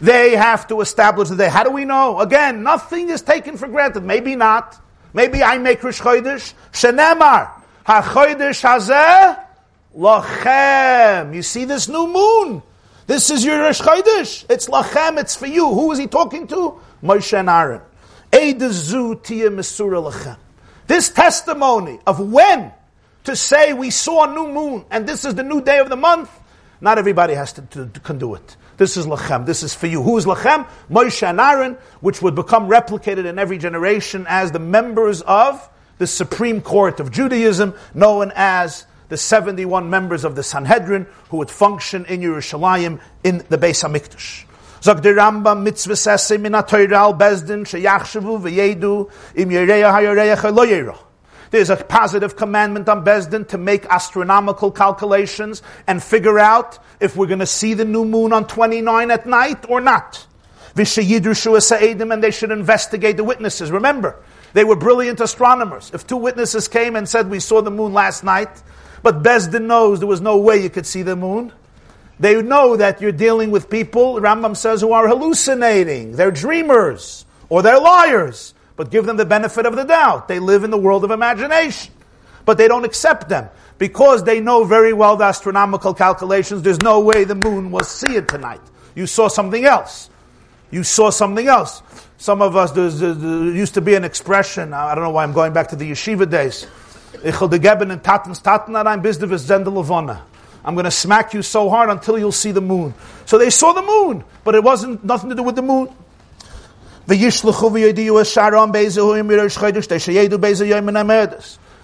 They have to establish the day. How do we know? Again, nothing is taken for granted. Maybe not. Maybe I make Rish Chodesh. Shenemar. HaChodesh hazeh lachem. You see this new moon? This is your Rish Chodesh. It's lachem. It's for you. Who is he talking to? Moshe and Aaron. This testimony of when to say we saw a new moon and this is the new day of the month, not everybody has to, to, to can do it. This is Lachem. This is for you. Who is Lachem? Moshe and Aaron, which would become replicated in every generation as the members of the Supreme Court of Judaism, known as the 71 members of the Sanhedrin, who would function in Yerushalayim in the Beis HaMikdash. Zog der mitzvah sesse min al bezdin sheyachshavu v'yedu im yereya hayareya lo There's a positive commandment on Bezdin to make astronomical calculations and figure out if we're going to see the new moon on 29 at night or not. And they should investigate the witnesses. Remember, they were brilliant astronomers. If two witnesses came and said, We saw the moon last night, but Bezdin knows there was no way you could see the moon, they know that you're dealing with people, Rambam says, who are hallucinating. They're dreamers or they're liars. But give them the benefit of the doubt. They live in the world of imagination. But they don't accept them because they know very well the astronomical calculations. There's no way the moon was seen tonight. You saw something else. You saw something else. Some of us, there used to be an expression, I don't know why I'm going back to the yeshiva days. De geben I'm going to smack you so hard until you'll see the moon. So they saw the moon, but it wasn't nothing to do with the moon.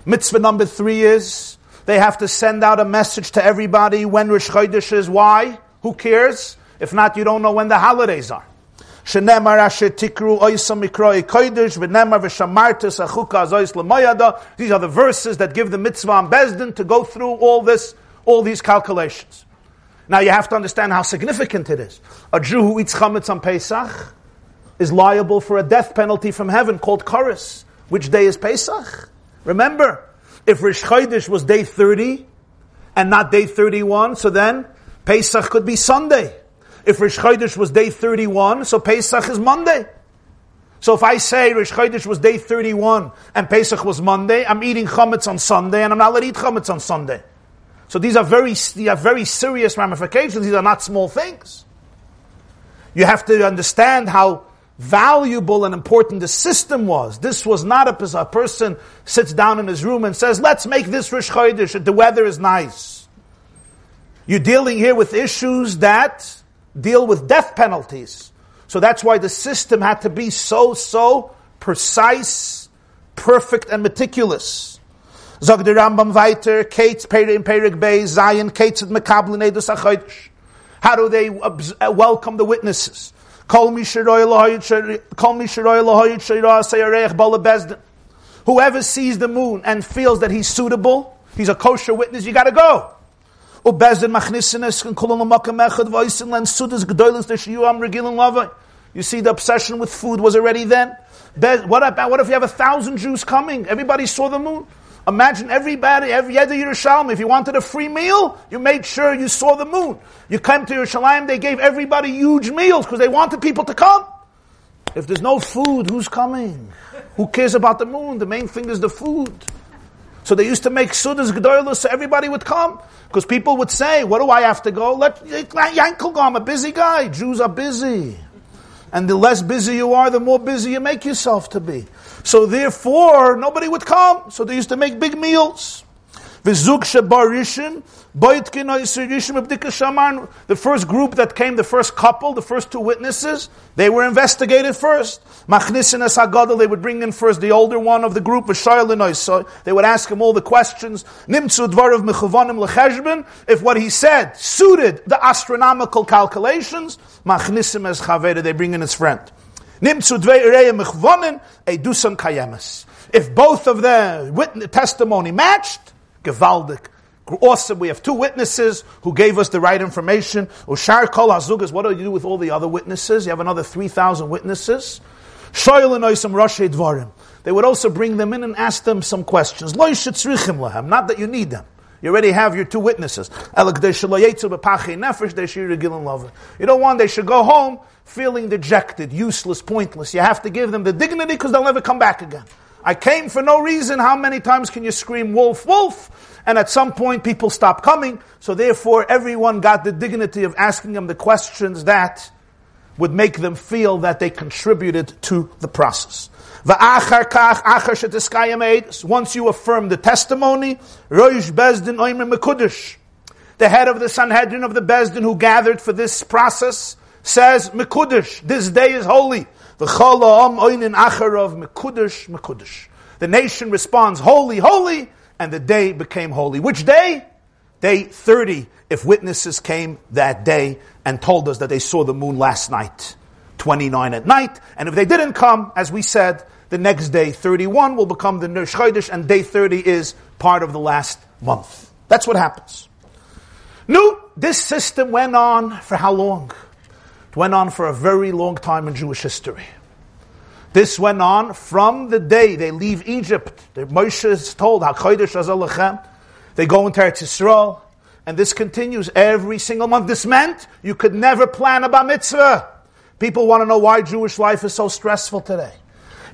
Mitzvah number three is they have to send out a message to everybody when Rosh Chodesh is. Why? Who cares? If not, you don't know when the holidays are. These are the verses that give the mitzvah on Bezdin to go through all this all these calculations. Now you have to understand how significant it is. A Jew who eats chametz on Pesach is liable for a death penalty from heaven called Koris. Which day is Pesach? Remember, if Rish Chodesh was day 30 and not day 31, so then Pesach could be Sunday. If Rish Chodesh was day 31, so Pesach is Monday. So if I say Rish Chodesh was day 31 and Pesach was Monday, I'm eating chametz on Sunday and I'm not allowed to eat chametz on Sunday. So these are very, these are very serious ramifications. These are not small things. You have to understand how valuable and important the system was. This was not a, a person sits down in his room and says, let's make this Rish Chodesh, the weather is nice. You're dealing here with issues that deal with death penalties. So that's why the system had to be so, so precise, perfect, and meticulous. Zog der Rambam weiter, Kates in Perik Bay, Zion, Kates at Mekabel Edus HaChodesh. How do they uh, welcome the witnesses? Kol mi shiroy lahoyit shirah seyareich bala bezdin. Whoever sees the moon and feels that he's suitable, he's a kosher witness, you gotta go. Ubezdin machnisines and kulon l'makam echad v'oisin len sudas gedoylus de shiyuam regilin lavai. You see, the obsession with food was already then. What about, what if you have a thousand Jews coming? Everybody saw the moon. Imagine everybody, every Yeder Yerushalmi, if you wanted a free meal, you made sure you saw the moon. You came to Yerushalayim, they gave everybody huge meals because they wanted people to come. If there's no food, who's coming? Who cares about the moon? The main thing is the food. So they used to make sudas gedolos so everybody would come. Because people would say, what do I have to go? Let, let Yankel go, I'm a busy guy. Jews are busy. And the less busy you are, the more busy you make yourself to be. So therefore, nobody would come. So they used to make big meals. The first group that came, the first couple, the first two witnesses, they were investigated first. they would bring in first the older one of the group, they would ask him all the questions. If what he said suited the astronomical calculations, they bring in his friend. If both of their testimony matched, gewaldig, Awesome. We have two witnesses who gave us the right information. Ushar kol hazugas. What do you do with all the other witnesses? You have another 3,000 witnesses. They would also bring them in and ask them some questions. Not that you need them. You already have your two witnesses. You don't want they should go home feeling dejected, useless, pointless. You have to give them the dignity because they'll never come back again. I came for no reason. How many times can you scream wolf, wolf? And at some point people stopped coming. So therefore everyone got the dignity of asking them the questions that would make them feel that they contributed to the process. Once you affirm the testimony, the head of the Sanhedrin of the Bezdin who gathered for this process says, Mekudesh, this day is holy. Mekudesh, Mekudesh. The nation responds, holy, holy, and the day became holy. Which day? Day 30, if witnesses came that day and told us that they saw the moon last night, 29 at night, and if they didn't come, as we said, the next day, 31, will become the Chodesh, and day 30 is part of the last month. That's what happens. No, this system went on for how long? It went on for a very long time in Jewish history. This went on from the day they leave Egypt. Moshe is told, They go into Eretz Yisrael, and this continues every single month. This meant you could never plan a bar mitzvah. People want to know why Jewish life is so stressful today.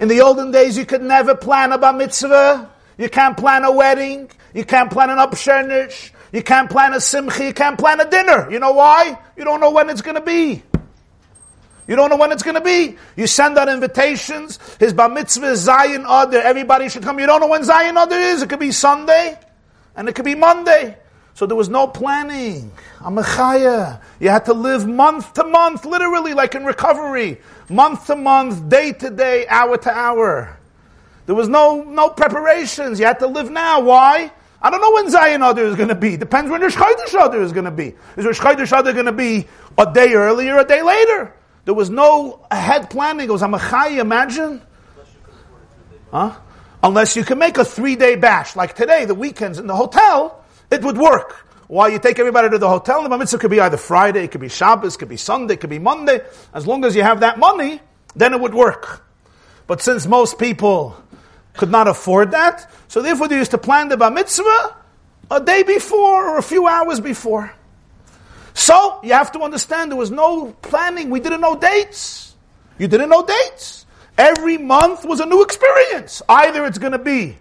In the olden days, you could never plan a bar mitzvah. You can't plan a wedding. You can't plan an upshernish. You can't plan a simcha. You can't plan a dinner. You know why? You don't know when it's going to be. You don't know when it's going to be. You send out invitations. His bar mitzvah is Zion Adar. Everybody should come. You don't know when Zion Adar is. It could be Sunday, and it could be Monday. So there was no planning. Amachaya. You had to live month to month, literally, like in recovery. Month to month, day to day, hour to hour. There was no, no preparations. You had to live now. Why? I don't know when Zion Adar is going to be. Depends when Rosh Chodesh Adar is going to be. Is Rosh Chodesh Adar going to be a day earlier, a day later? There was no ahead planning. It was a Amachai, imagine? Huh? Unless you can make a three day bash, like today, the weekends in the hotel, it would work. While you take everybody to the hotel, the mitzvah could be either Friday, it could be Shabbos, it could be Sunday, it could be Monday. As long as you have that money, then it would work. But since most people could not afford that, so therefore they used to plan the bar mitzvah a day before or a few hours before. So, you have to understand there was no planning. We didn't know dates. You didn't know dates. Every month was a new experience. Either it's going to be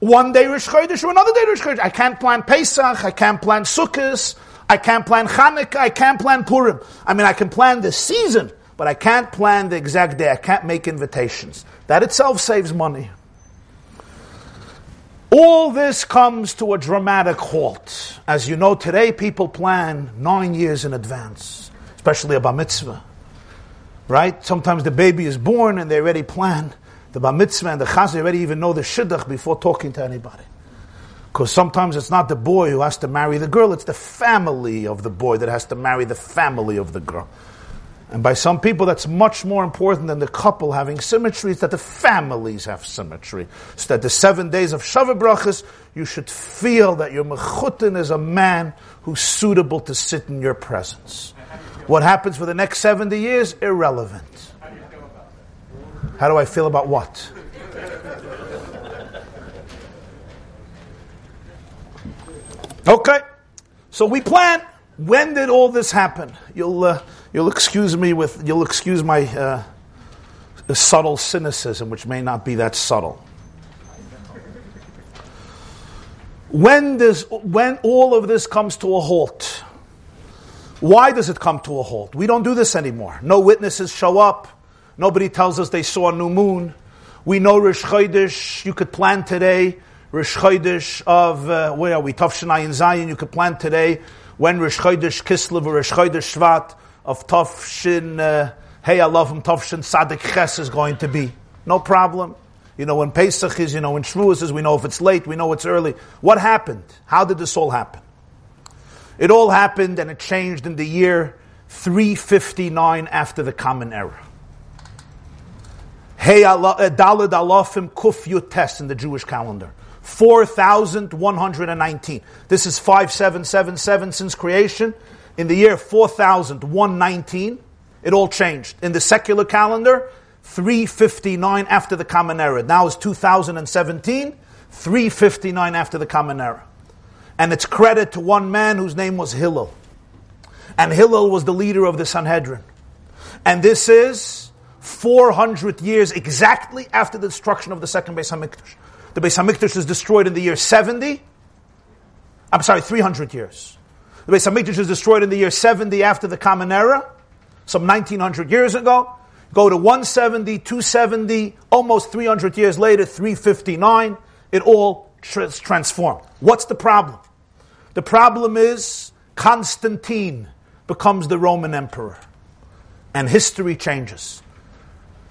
one day Rosh Chodesh or another day Rosh Chodesh. I can't plan Pesach. I can't plan Sukkot. I can't plan Chanukah. I can't plan Purim. I mean, I can plan the season, but I can't plan the exact day. I can't make invitations. That itself saves money. All this comes to a dramatic halt. As you know, today people plan nine years in advance, especially a bar mitzvah. Right? Sometimes the baby is born and they already plan the bar mitzvah and the chaz, they already even know the shidduch before talking to anybody. Because sometimes it's not the boy who has to marry the girl, it's the family of the boy that has to marry the family of the girl. And by some people, that's much more important than the couple having symmetry, is that the families have symmetry. So that the seven days of Shavah Brachas, you should feel that your Mechutin is a man who's suitable to sit in your presence. What happens for the next 70 years? Irrelevant. How do I feel about what? Okay, so we plan. When did all this happen? You'll. Uh, You'll excuse me with, you'll excuse my uh, subtle cynicism, which may not be that subtle. When, does, when all of this comes to a halt, why does it come to a halt? We don't do this anymore. No witnesses show up. Nobody tells us they saw a new moon. We know Rish Chodesh, you could plan today. Rish Chodesh of, uh, where are we? Tafshin in Zion, you could plan today when Rish Chodesh Kislev or Rish Chodesh Shvat of Tafshin, uh, Hey, I love him, Tafshin Sadik Ches is going to be. No problem. You know, when Pesach is, you know, when Shavuos is, we know if it's late, we know it's early. What happened? How did this all happen? It all happened and it changed in the year 359 after the Common Era. Hey, uh, Dalad Alafim Kuf Yut in the Jewish calendar. 4,119. This is 5777 since creation. In the year 4119, it all changed. In the secular calendar, 359 after the Common Era. Now it's 2017, 359 after the Common Era. And it's credit to one man whose name was Hillel. And Hillel was the leader of the Sanhedrin. And this is 400 years exactly after the destruction of the second Beis HaMikdash. The Beis HaMikdash is destroyed in the year 70. I'm sorry, 300 years. The Beis HaMikdash is destroyed in the year 70 after the Common Era, some 1900 years ago. Go to 170, 270, almost 300 years later, 359. It all is transformed. What's the problem? The problem is Constantine becomes the Roman emperor. And history changes.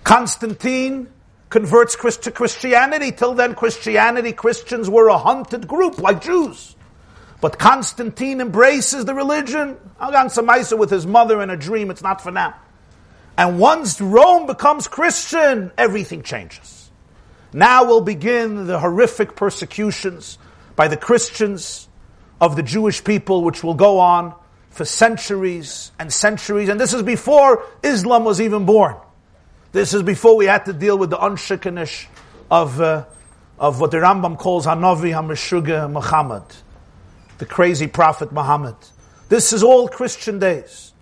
Constantine converts to Christianity. Till then, Christianity, Christians were a hunted group like Jews. But Constantine embraces the religion. Agan Samaisa with his mother in a dream, it's not for now. And once Rome becomes Christian, everything changes. Now will begin the horrific persecutions by the Christians of the Jewish people, which will go on for centuries and centuries. And this is before Islam was even born. This is before we had to deal with the unshikanish of, uh, of what the Rambam calls Hanavi HaMeshuga Muhammad, the crazy prophet Muhammad. This is all Christian days.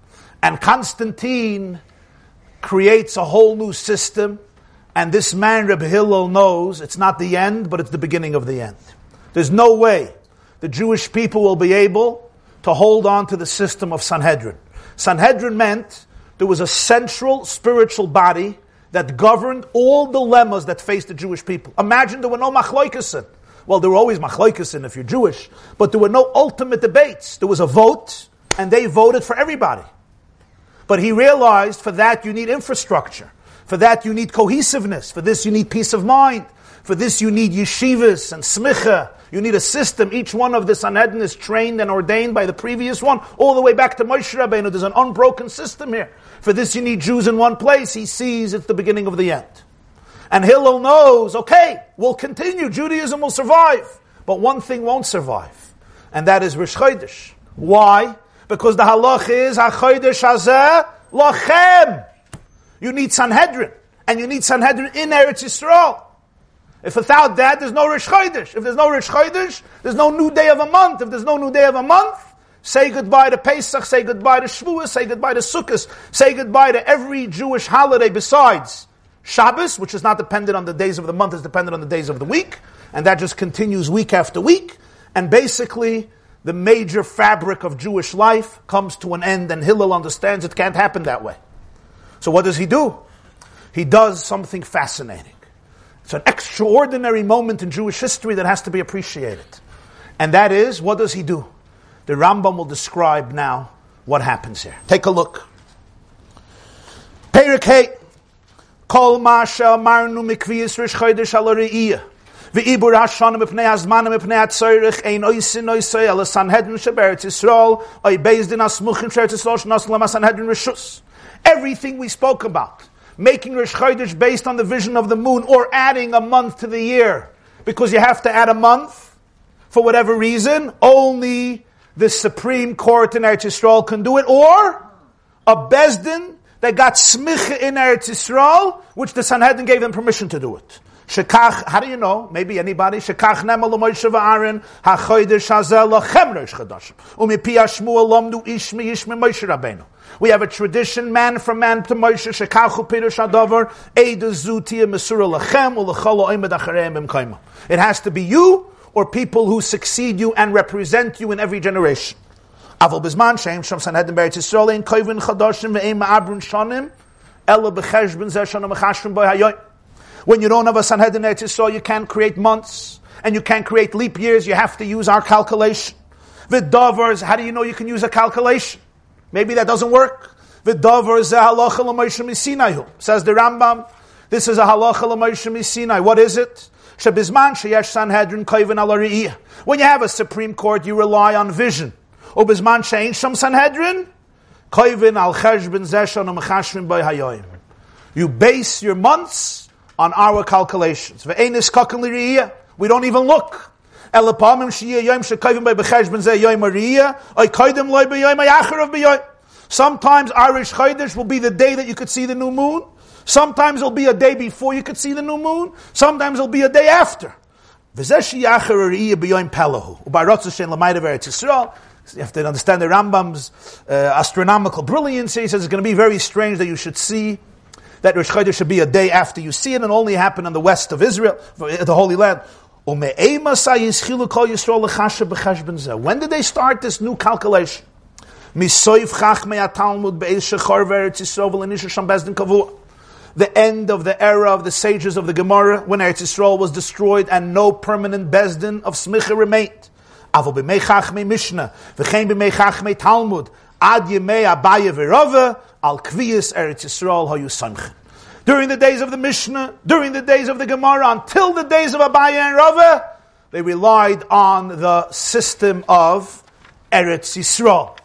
And Constantine creates a whole new system, and this man, Reb Hillel, knows it's not the end, but it's the beginning of the end. There's no way the Jewish people will be able to hold on to the system of Sanhedrin. Sanhedrin meant there was a central spiritual body that governed all dilemmas that faced the Jewish people. Imagine there were no machloikasin. Well, there were always machloikasin if you're Jewish, but there were no ultimate debates. There was a vote, and they voted for everybody. But he realized for that you need infrastructure. For that you need cohesiveness. For this you need peace of mind. For this you need yeshivas and smicha. You need a system. Each one of the Sanhedrin is trained and ordained by the previous one, all the way back to Moshe Rabbeinu. There's an unbroken system here. For this you need Jews in one place. He sees it's the beginning of the end. And Hillel knows, okay, we'll continue. Judaism will survive. But one thing won't survive. And that is Rish Chodesh. Why? Because the halach is hachodesh hazeh lachem. You need Sanhedrin, and you need Sanhedrin in Eretz Yisrael. If without that, there's no Rish Chodesh. If there's no Rish Chodesh, there's no new day of a month. If there's no new day of a month, say goodbye to Pesach, say goodbye to Shavuos, say goodbye to Sukkot, say goodbye to every Jewish holiday besides Shabbos, which is not dependent on the days of the month, it's dependent on the days of the week, and that just continues week after week. And basically, the major fabric of Jewish life comes to an end, and Hillel understands it can't happen that way. So what does he do? He does something fascinating. It's an extraordinary moment in Jewish history that has to be appreciated. And that is, what does he do? The Rambam will describe now what happens here. Take a look. Perik Kol Masha Marnu Mikviyas Rish Chodesh Al ואיבור השונה מפני הזמן ומפני הצורך אין אויסין אויסי אלא סנהדרין שבארץ ישראל, אוי בייס דין הסמוכים שארץ ישראל שנוסו למה סנהדרין רשוס. Everything we spoke about, making Rish Chodesh based on the vision of the moon, or adding a month to the year, because you have to add a month, for whatever reason, only the Supreme Court in Eretz Yisrael can do it, or a Bezdin that got smicha in Eretz Yisrael, which the Sanhedrin gave them permission to do it. Shekach, how do you know? Maybe anybody. Shekach nemel l'moishe v'aron ha'choydesh hazel lachem rosh chadashim. U'mipi ha'shmuel lomdu ishmi ishmi Moshe Rabbeinu. We have a tradition, man from man to Moshe, shekachu pirush hadavar, eidu zutia mesura lachem u'lecholo oimed achareim b'mkaima. It has to be you, or people who succeed you and represent you in every generation. Aval sanhedrin beretz Yisrael ve'ein ma'abrun shanim ela b'cheshbon zeh hayoy. When you don't have a Sanhedrin Eretz Yisrael, you can't create months, and you can't create leap years, you have to use our calculation. Vidavars, how do you know you can use a calculation? Maybe that doesn't work. Vidavars halacha l'moishim Sinai. Says the Rambam, this is a halacha l'moishim Sinai. What is it? When you have a Supreme Court, you rely on vision. Ubizman shein sham Sanhedrin koivin al cheshbin zeshon umchashvin by. You base your months on our calculations. We don't even look. Sometimes Irish Chodesh will be the day that you could see the new moon. Sometimes it'll be a day before you could see the new moon. Sometimes it'll be a day after. You have to understand the Rambam's uh, astronomical brilliance. He says it's going to be very strange that you should see that Rosh Chodesh should be a day after you see it and only happen in the west of Israel, the Holy Land. When did they start this new calculation? The end of the era of the sages of the Gemara, when Eretz Yisrael was destroyed and no permanent bezdin of smicha remained. Chachmei Mishnah, v'chein b'mei chachmei Talmud, ad yemei Abaye v'rove, al kviyas Eretz Yisrael hayu samchen. During the days of the Mishnah, during the days of the Gemara, until the days of Abaye and Rava, they relied on the system of Eretz Yisrael.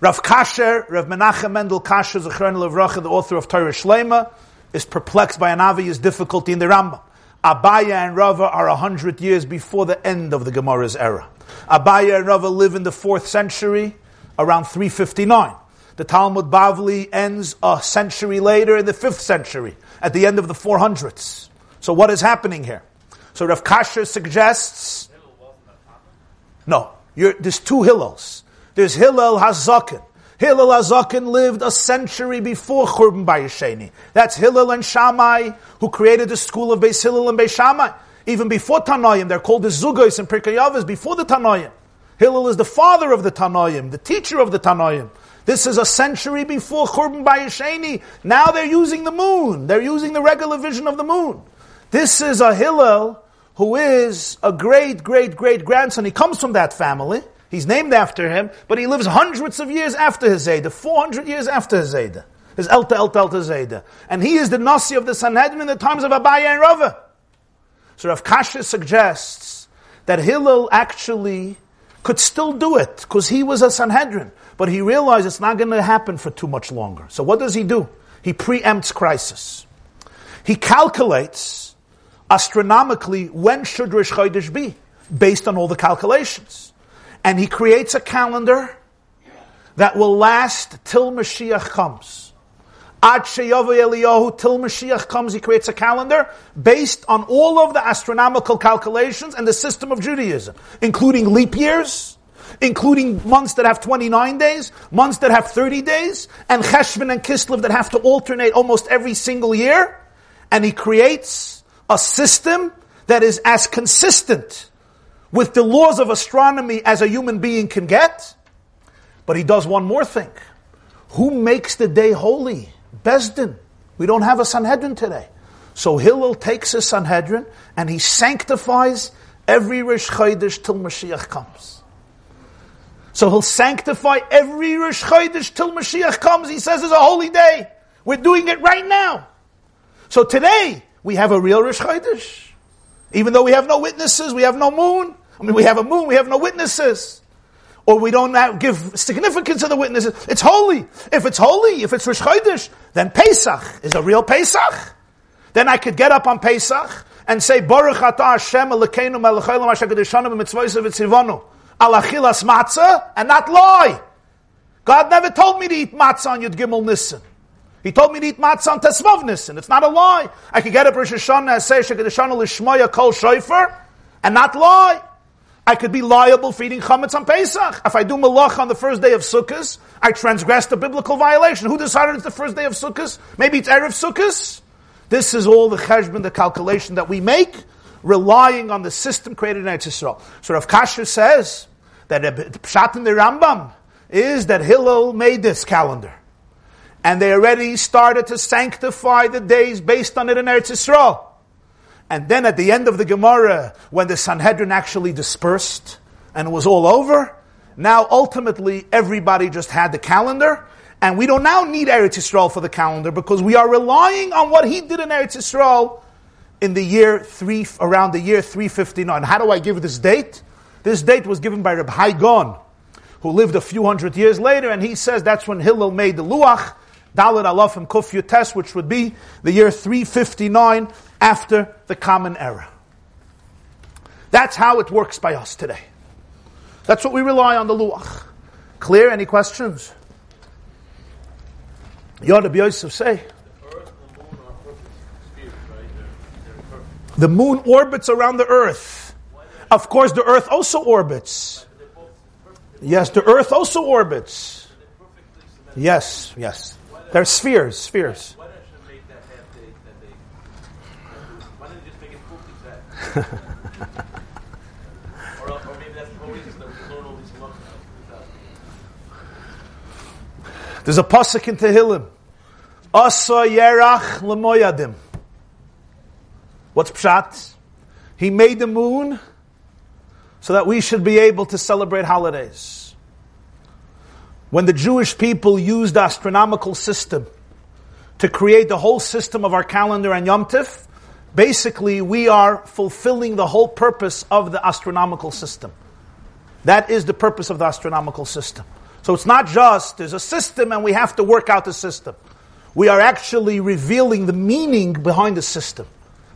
Rav Kasher, Rav Menachem Mendel Kasher, Levracha, the author of Torah Shlema, is perplexed by Anavi's difficulty in the Rambam. Abaye and Rava are a hundred years before the end of the Gemara's era. Abaye and Rava live in the fourth century, around 359. The Talmud Bavli ends a century later in the fifth century, at the end of the 400s. So what is happening here? So Rav Kasher suggests, no, there's two Hillels. There's Hillel Hazakin. Hillel Hazakin lived a century before Churban Bayesheni. That's Hillel and Shammai, who created the school of Beis Hillel and Beis Shammai. Even before Tanoim, they're called the Zugos and Pirkei before the Tanoim. Hillel is the father of the Tanoim, the teacher of the Tanoim. This is a century before Churban Bayesheni. Now they're using the moon. They're using the regular vision of the moon. This is a Hillel who is a great, great, great grandson. He comes from that family. He's named after him, but he lives hundreds of years after his Zayda, 400 years after his Zayda. His Elta Elta Elta Zayda. And he is the Nasi of the Sanhedrin in the times of Abaye and Rava. So Rav Kasher suggests that Hillel actually could still do it because he was a Sanhedrin, but he realized it's not going to happen for too much longer. So what does he do? He preempts crisis. He calculates astronomically when should Rish Chodesh be based on all the calculations. And he creates a calendar that will last till Mashiach comes. Ad Sheyavu Eliyahu, till Mashiach comes, he creates a calendar based on all of the astronomical calculations and the system of Judaism, including leap years, including months that have 29 days, months that have 30 days, and Cheshvan and Kislev that have to alternate almost every single year. And he creates a system that is as consistent with the laws of astronomy as a human being can get. But he does one more thing. Who makes the day holy? Besdin. We don't have a Sanhedrin today. So Hillel takes a Sanhedrin and he sanctifies every Rish Chodesh till Mashiach comes. So he'll sanctify every Rish Chodesh till Mashiach comes. He says it's a holy day. We're doing it right now. So today, we have a real Rish Chodesh. Even though we have no witnesses, we have no moon. I mean, we have a moon, we have no witnesses or we don't give significance to the witnesses. It's holy. If it's holy, if it's Rosh Chodesh, then Pesach is a real Pesach. Then I could get up on Pesach and say, Baruch atah Hashem Elokeinu melech haolam asher kedeshanu b'mitzvosav v'tzivonu al matzah and not lie. God never told me to eat matzah on Yud Gimel Nissen. He told me to eat matzah on Tesvav Nissen. It's not a lie. I could get up Rosh Hashanah and say, Shekadeshanu l'shmoya kol shofar and not lie. I could be liable for eating chametz on Pesach. If I do malach on the first day of Sukkot, I transgressed a biblical violation. Who decided it's the first day of Sukkot? Maybe it's Erev Sukkot? This is all the cheshbon, the calculation that we make relying on the system created in Yisrael. So Rav Kasher says that the Pshat in the Rambam is that Hillel made this calendar. And they already started to sanctify the days based on it in Eretz Yisrael. And then at the end of the Gemara, when the Sanhedrin actually dispersed and it was all over, now ultimately everybody just had the calendar, and we don't now need Eretz Yisrael for the calendar because we are relying on what he did in Eretz Yisrael in the year three, around the year 359. How do I give this date? This date was given by Reb Hai Gaon, who lived a few hundred years later, and he says that's when Hillel made the Luach, Dalit Alaf and Kuf Yutes, which would be the year 359 after the Common Era. That's how it works by us today. That's what we rely on the Luach. Clear? Any questions? Yod Yosef say. The moon orbits around the earth. Of course, the earth also orbits. Yes, the earth also orbits. Yes, yes. They're spheres, spheres. There's a pasuk in Tehillim. Asa yerach lemoyadim. What's pshat? He made the moon so that we should be able to celebrate holidays. When the Jewish people used the astronomical system to create the whole system of our calendar and Yom Tif, basically we are fulfilling the whole purpose of the astronomical system. That is the purpose of the astronomical system. So it's not just there's a system and we have to work out the system. We are actually revealing the meaning behind the system,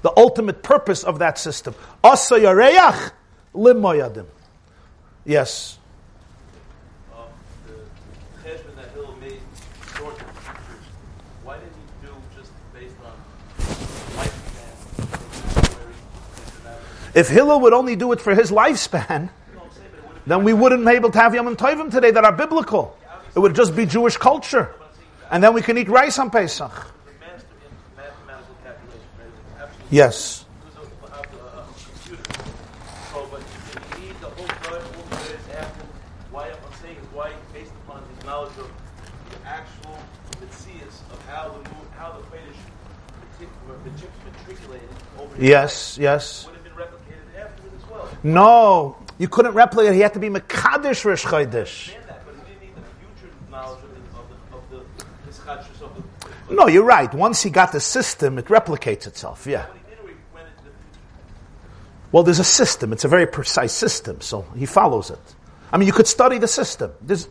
the ultimate purpose of that system. Yes. If Hillel would only do it for his lifespan, then we wouldn't be able to have Yom Tovim today that are biblical. It would just be Jewish culture. And then we can eat rice on Pesach. Yes. Yes, yes. No, you couldn't replicate. He had to be Mekadesh Rosh Chodesh. No, you're right. Once he got the system, it replicates itself. Yeah. Well, there's a system. It's a very precise system, so he follows it. I mean, you could study the system. There's,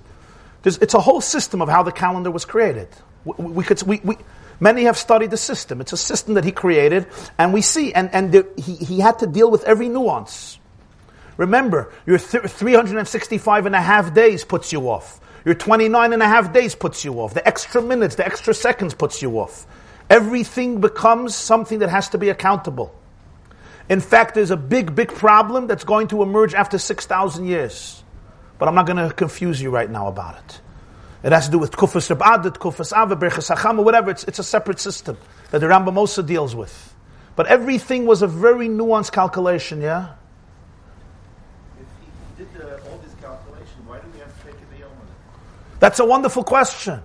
there's, it's a whole system of how the calendar was created. We, we could, we, we, many have studied the system. It's a system that he created, and we see, and, and there, he, he had to deal with every nuance. Remember, your th- 365 and a half days puts you off. Your 29 and a half days puts you off. The extra minutes, the extra seconds puts you off. Everything becomes something that has to be accountable. In fact, there's a big, big problem that's going to emerge after 6,000 years. But I'm not going to confuse you right now about it. It has to do with Kufas Rab'adat, Kufas Ava, or whatever. It's, it's a separate system that the Rambam also deals with. But everything was a very nuanced calculation, yeah? That's a wonderful question.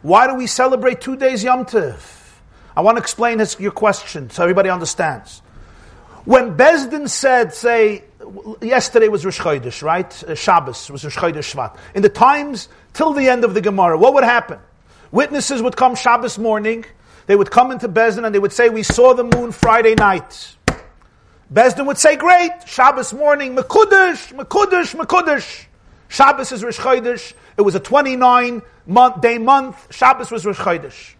Why do we celebrate two days Yom Tiv? I want to explain your question so everybody understands. When Bezdin said, say, yesterday was Rosh Chodesh, right? Uh, Shabbos was Rosh Chodesh Shvat. In the times till the end of the Gemara, what would happen? Witnesses would come Shabbos morning. They would come into Bezdin and they would say, "We saw the moon Friday night." Bezdin would say, "Great, Shabbos morning, Mekudesh, Mekudesh, Mekudesh." Shabbos is Rosh Chodesh. It was a 29 month, day month. Shabbos was Rosh Chodesh.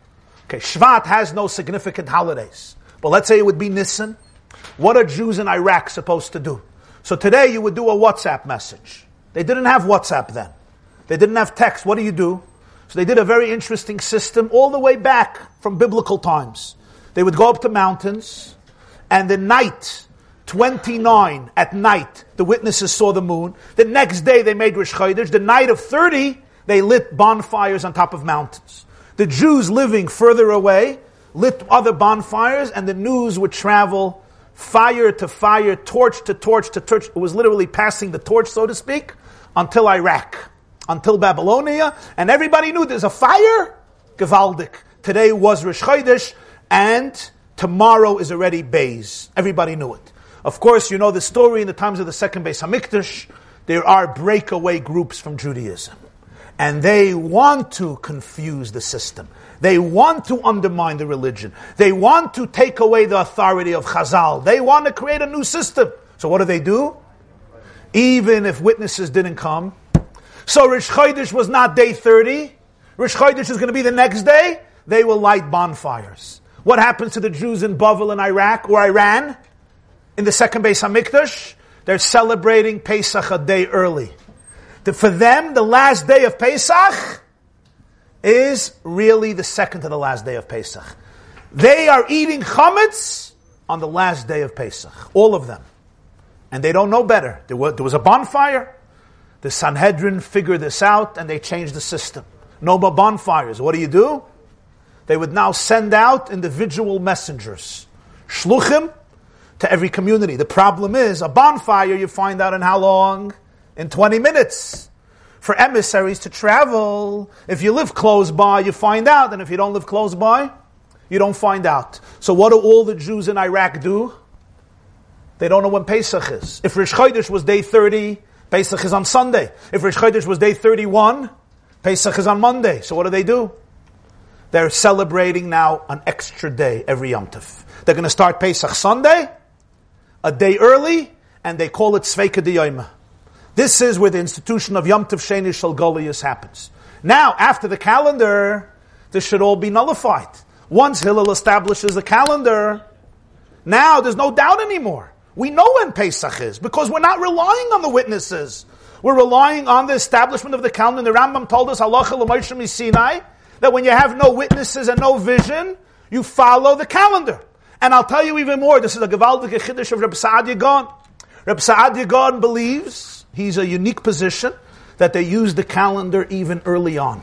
Okay, Shvat has no significant holidays. But let's say it would be Nisan. What are Jews in Iraq supposed to do? So today you would do a WhatsApp message. They didn't have WhatsApp then. They didn't have text. What do you do? So they did a very interesting system all the way back from biblical times. They would go up to mountains, and the night 29 at night, the witnesses saw the moon. The next day they made Rosh Chodesh. The night of 30, they lit bonfires on top of mountains. The Jews living further away lit other bonfires and the news would travel fire to fire, torch to torch to torch. It was literally passing the torch, so to speak, until Iraq, until Babylonia, and everybody knew there's a fire. Gavaldik. Today was Rosh Chodesh, and tomorrow is already Bays. Everybody knew it. Of course, you know the story in the times of the second Beis Hamikdash. There are breakaway groups from Judaism, and they want to confuse the system. They want to undermine the religion. They want to take away the authority of Chazal. They want to create a new system. So what do they do? Even if witnesses didn't come. So Rish Chodesh was not day 30. Rish Chodesh is going to be the next day. They will light bonfires. What happens to the Jews in Bavel in Iraq or Iran? In the second Beis Hamikdash? They're celebrating Pesach a day early. For them, the last day of Pesach is really the second to the last day of Pesach. They are eating chametz on the last day of Pesach, all of them. And they don't know better. There was, there was a bonfire. The Sanhedrin figured this out and they changed the system. No more bonfires. What do you do? They would now send out individual messengers, shluchim, to every community. The problem is, a bonfire you find out in how long? In 20 minutes for emissaries to travel. If you live close by, you find out, and if you don't live close by, you don't find out. So what do all the Jews in Iraq do? They don't know when Pesach is. If Rish Chodesh was day 30, Pesach is on Sunday. If Rish Chodesh was day 31, Pesach is on Monday. So what do they do? They're celebrating now an extra day every Yom Tov. They're going to start Pesach Sunday, a day early, and they call it Sveika Diyoma. This is where the institution of Yom Tov Sheni Shal Golios happens. Now, after the calendar, this should all be nullified. Once Hillel establishes the calendar, now there's no doubt anymore. We know when Pesach is because we're not relying on the witnesses. We're relying on the establishment of the calendar. The Rambam told us, Allah Sinai, that when you have no witnesses and no vision, you follow the calendar. And I'll tell you even more. This is a Gavaldik Chiddush of Reb Saadia Gaon. Reb Saadia Gaon believes He's a unique position that they used the calendar even early on.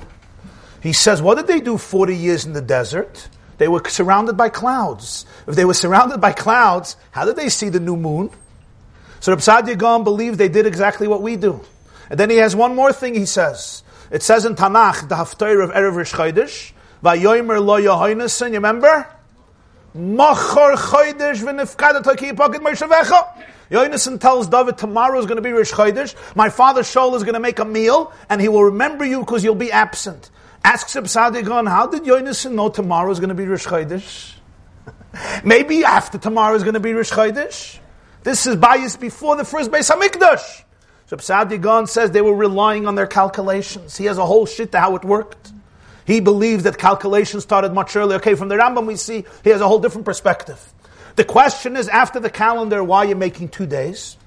He says, what did they do 40 years in the desert? They were surrounded by clouds. If they were surrounded by clouds, how did they see the new moon? So Reb Saadia Gaon believes they did exactly what we do. And then he has one more thing he says. It says in Tanakh, the Haftarah of Erev Rish Chodesh, Vayomer lo Yehoinesen, you remember? Machor Chodesh v'nifkadat ha'ki yipokit Moshe Yonason tells David, tomorrow is going to be Rish Chodesh. My father Shaul is going to make a meal, and he will remember you because you'll be absent. Asks Reb Saadia Gaon, how did Yonason know tomorrow is going to be Rish Chodesh? Maybe after tomorrow is going to be Rish Chodesh. This is bias before the first Beis Hamikdash. So Saadia Gaon says they were relying on their calculations. He has a whole shit to how it worked. He believes that calculation started much earlier. Okay, from the Rambam we see he has a whole different perspective. The question is, after the calendar, why are you making two days?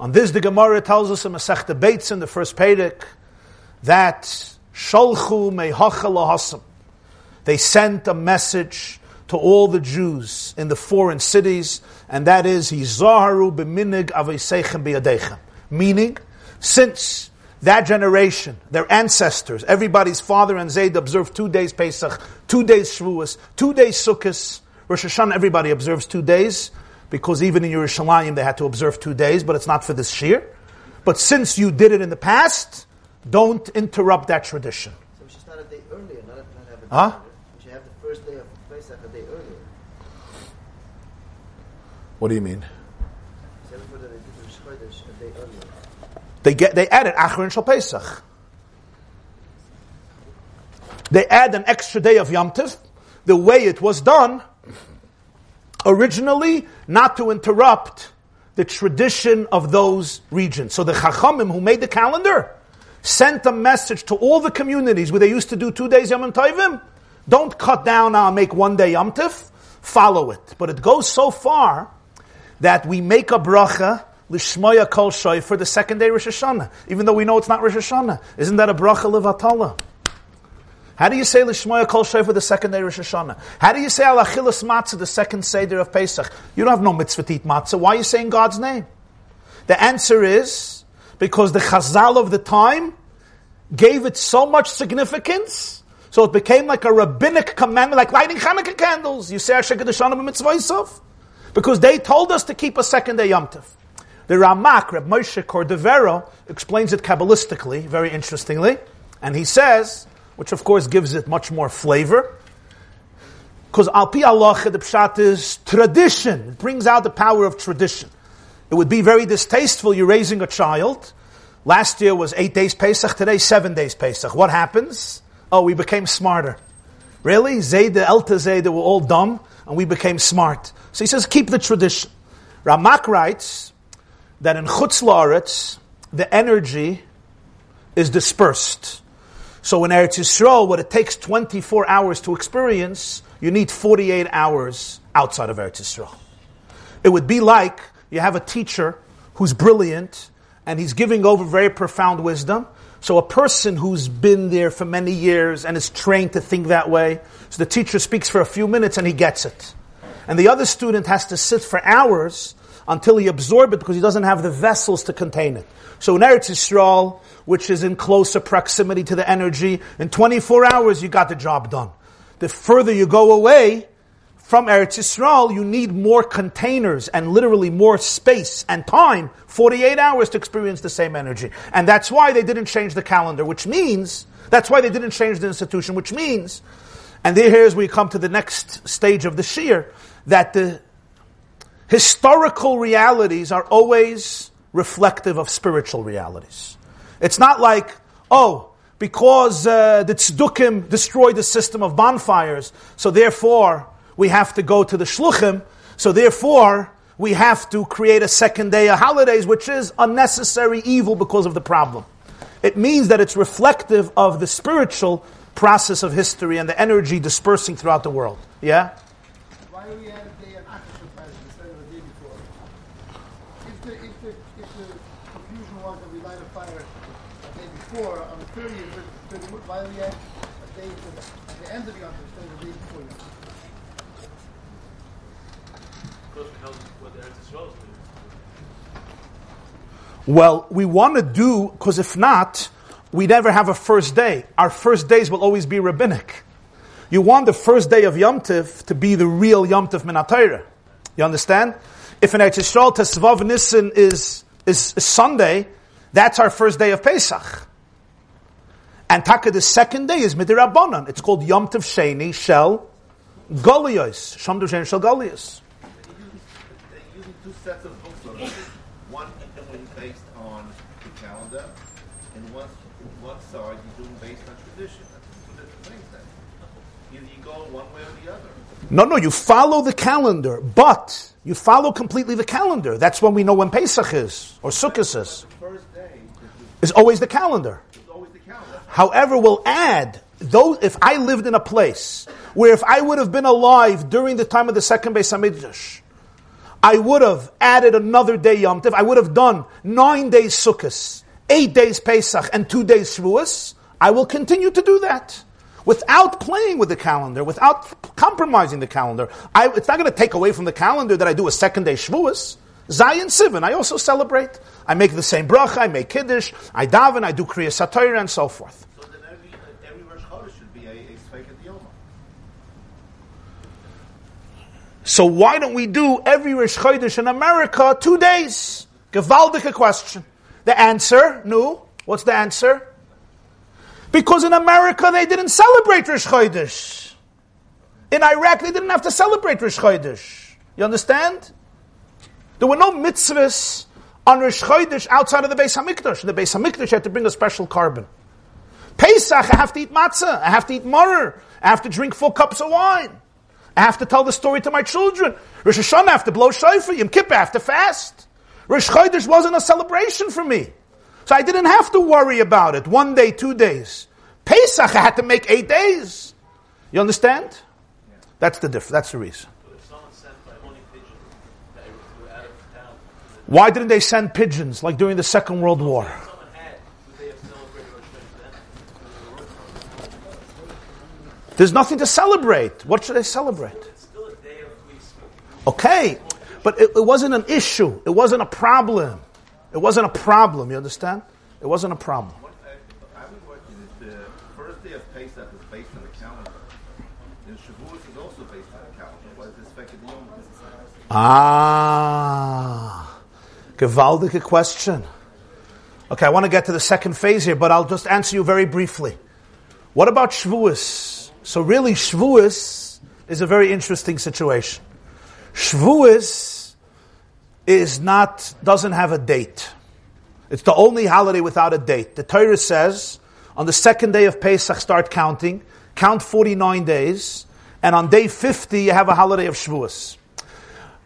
On this, the Gemara tells us in Masech Bates in the first Pedic that Sholchu mehachal They sent a message to all the Jews in the foreign cities, and that is, Hizaharu b'minig aveisechem biyadechem. Meaning, since that generation, their ancestors, everybody's father and Zayd observed two days Pesach, two days Shavuos, two days Sukkot, Rosh Hashanah, everybody observes two days, because even in Yerushalayim they had to observe two days, but it's not for this year. But since you did it in the past, don't interrupt that tradition. So we should start a day earlier, not, not have a huh? We should have the first day of Pesach a day earlier. What do you mean? They get they added Achron Shal Pesach. They add an extra day of Yom Tiv. The way it was done originally not to interrupt the tradition of those regions. So the Chachamim who made the calendar sent a message to all the communities where they used to do two days Yom Tovim. Don't cut down now and make one day Yom Tiv. Follow it. But it goes so far that we make a bracha lishmoya kol for the second day Rosh Hashanah, even though we know it's not Rosh Hashanah. Isn't that a bracha levatala? How do you say Lishmoya Kol for the second day Rosh Hashanah? How do you say Al Achilas Matzah, the second Seder of Pesach? You don't have no mitzvah to eat matzah. Why are you saying God's name? The answer is because the Chazal of the time gave it so much significance, so it became like a rabbinic commandment, like lighting Hanukkah candles. You say Hashem Kedushanim mitzvah Because they told us to keep a second day Yom Tov. The Ramak, Reb Moshe Cordovero, explains it Kabbalistically, very interestingly. And he says, which of course gives it much more flavor, because al pi Allah, the pshat is tradition. It brings out the power of tradition. It would be very distasteful. You're raising a child. Last year was eight days Pesach. Today seven days Pesach. What happens? Oh, we became smarter. Really? Zayda, Elta Zayda were all dumb, and we became smart. So he says, keep the tradition. Ramak writes that in Chutz La'aretz, the energy is dispersed. So in Eretz Yisrael, what it takes 24 hours to experience, you need 48 hours outside of Eretz Yisrael. It would be like you have a teacher who's brilliant and he's giving over very profound wisdom. So a person who's been there for many years and is trained to think that way, so the teacher speaks for a few minutes and he gets it. And the other student has to sit for hours until he absorbs it because he doesn't have the vessels to contain it. So in Eretz Yisrael, which is in closer proximity to the energy. In 24 hours, you got the job done. The further you go away from Eretz Yisrael, you need more containers and literally more space and time, 48 hours to experience the same energy. And that's why they didn't change the calendar, which means, that's why they didn't change the institution, which means, and here's where we come to the next stage of the Shiur, that the historical realities are always reflective of spiritual realities. It's not like, oh, because uh, the tzdukim destroyed the system of bonfires, so therefore we have to go to the shluchim, so therefore we have to create a second day of holidays, which is unnecessary evil because of the problem. It means that it's reflective of the spiritual process of history and the energy dispersing throughout the world. Yeah? Well, we want to do, because if not, we never have a first day. Our first days will always be rabbinic. You want the first day of Yom Tiv to be the real Yom Tiv Minatayra. You understand? If an Eretz Yisrael Tesvav Nissen is, is, is Sunday, that's our first day of Pesach. And Taka, the second day is Midirabbanan. It's called Yom Tiv Sheni Shel Golios. Shom Sheni Shel Golios. Using two sets of holidays one depending on the calendar and one what side you doing based on tradition you go one way or the other No, no, you follow the calendar, but you follow completely the calendar. That's when we know when Pesach is or Sukkot is. Is always the calendar. However, we'll add though if I lived in a place where if I would have been alive during the time of the second Beis Hamikdash, I would have added another day Yom Tov. I would have done nine days Sukkot, eight days Pesach, and two days Shavuos. I will continue to do that without playing with the calendar, without compromising the calendar. I, it's not going to take away from the calendar that I do a second day Shavuos. Zion Sivan, I also celebrate. I make the same bracha, I make Kiddush, I daven, I do Kriya Satayra, and so forth. So then every, every Rosh Chodesh should be a, a Yoma. So why don't we do every Rosh Chodesh in America two days? Gewaldige question. The answer, no. What's the answer? Because in America they didn't celebrate Rosh Chodesh. In Iraq they didn't have to celebrate Rosh Chodesh. You understand? There were no mitzvahs on Rosh Chodesh outside of the Beis Hamikdash. The Beis Hamikdash had to bring a special korban. Pesach, I have to eat matzah. I have to eat maror. I have to drink four cups of wine. I have to tell the story to my children. Rosh Hashanah, I have to blow shofar. Yom Kippur, I have to fast. Rosh Chodesh wasn't a celebration for me. So I didn't have to worry about it. One day, two days. Pesach, I had to make eight days. You understand? That's the difference. That's the reason. Why didn't they send pigeons like during the Second World War? There's nothing to celebrate. What should they celebrate? Okay, but it, it wasn't an issue. It wasn't a problem. It wasn't a problem, you understand? It wasn't a problem. What I, I was watching is the first day of Pesach is based on the calendar. And Shavuos is also based on a calendar. What is this Yom? Ah, gewaldige question. Okay, I want to get to the second phase here, but I'll just answer you very briefly. What about Shavuos? So really, Shavuos is a very interesting situation. Shavuos is not, doesn't have a date. It's the only holiday without a date. The Torah says, on the second day of Pesach, start counting, count 49 days, and on day 50, you have a holiday of Shavuos.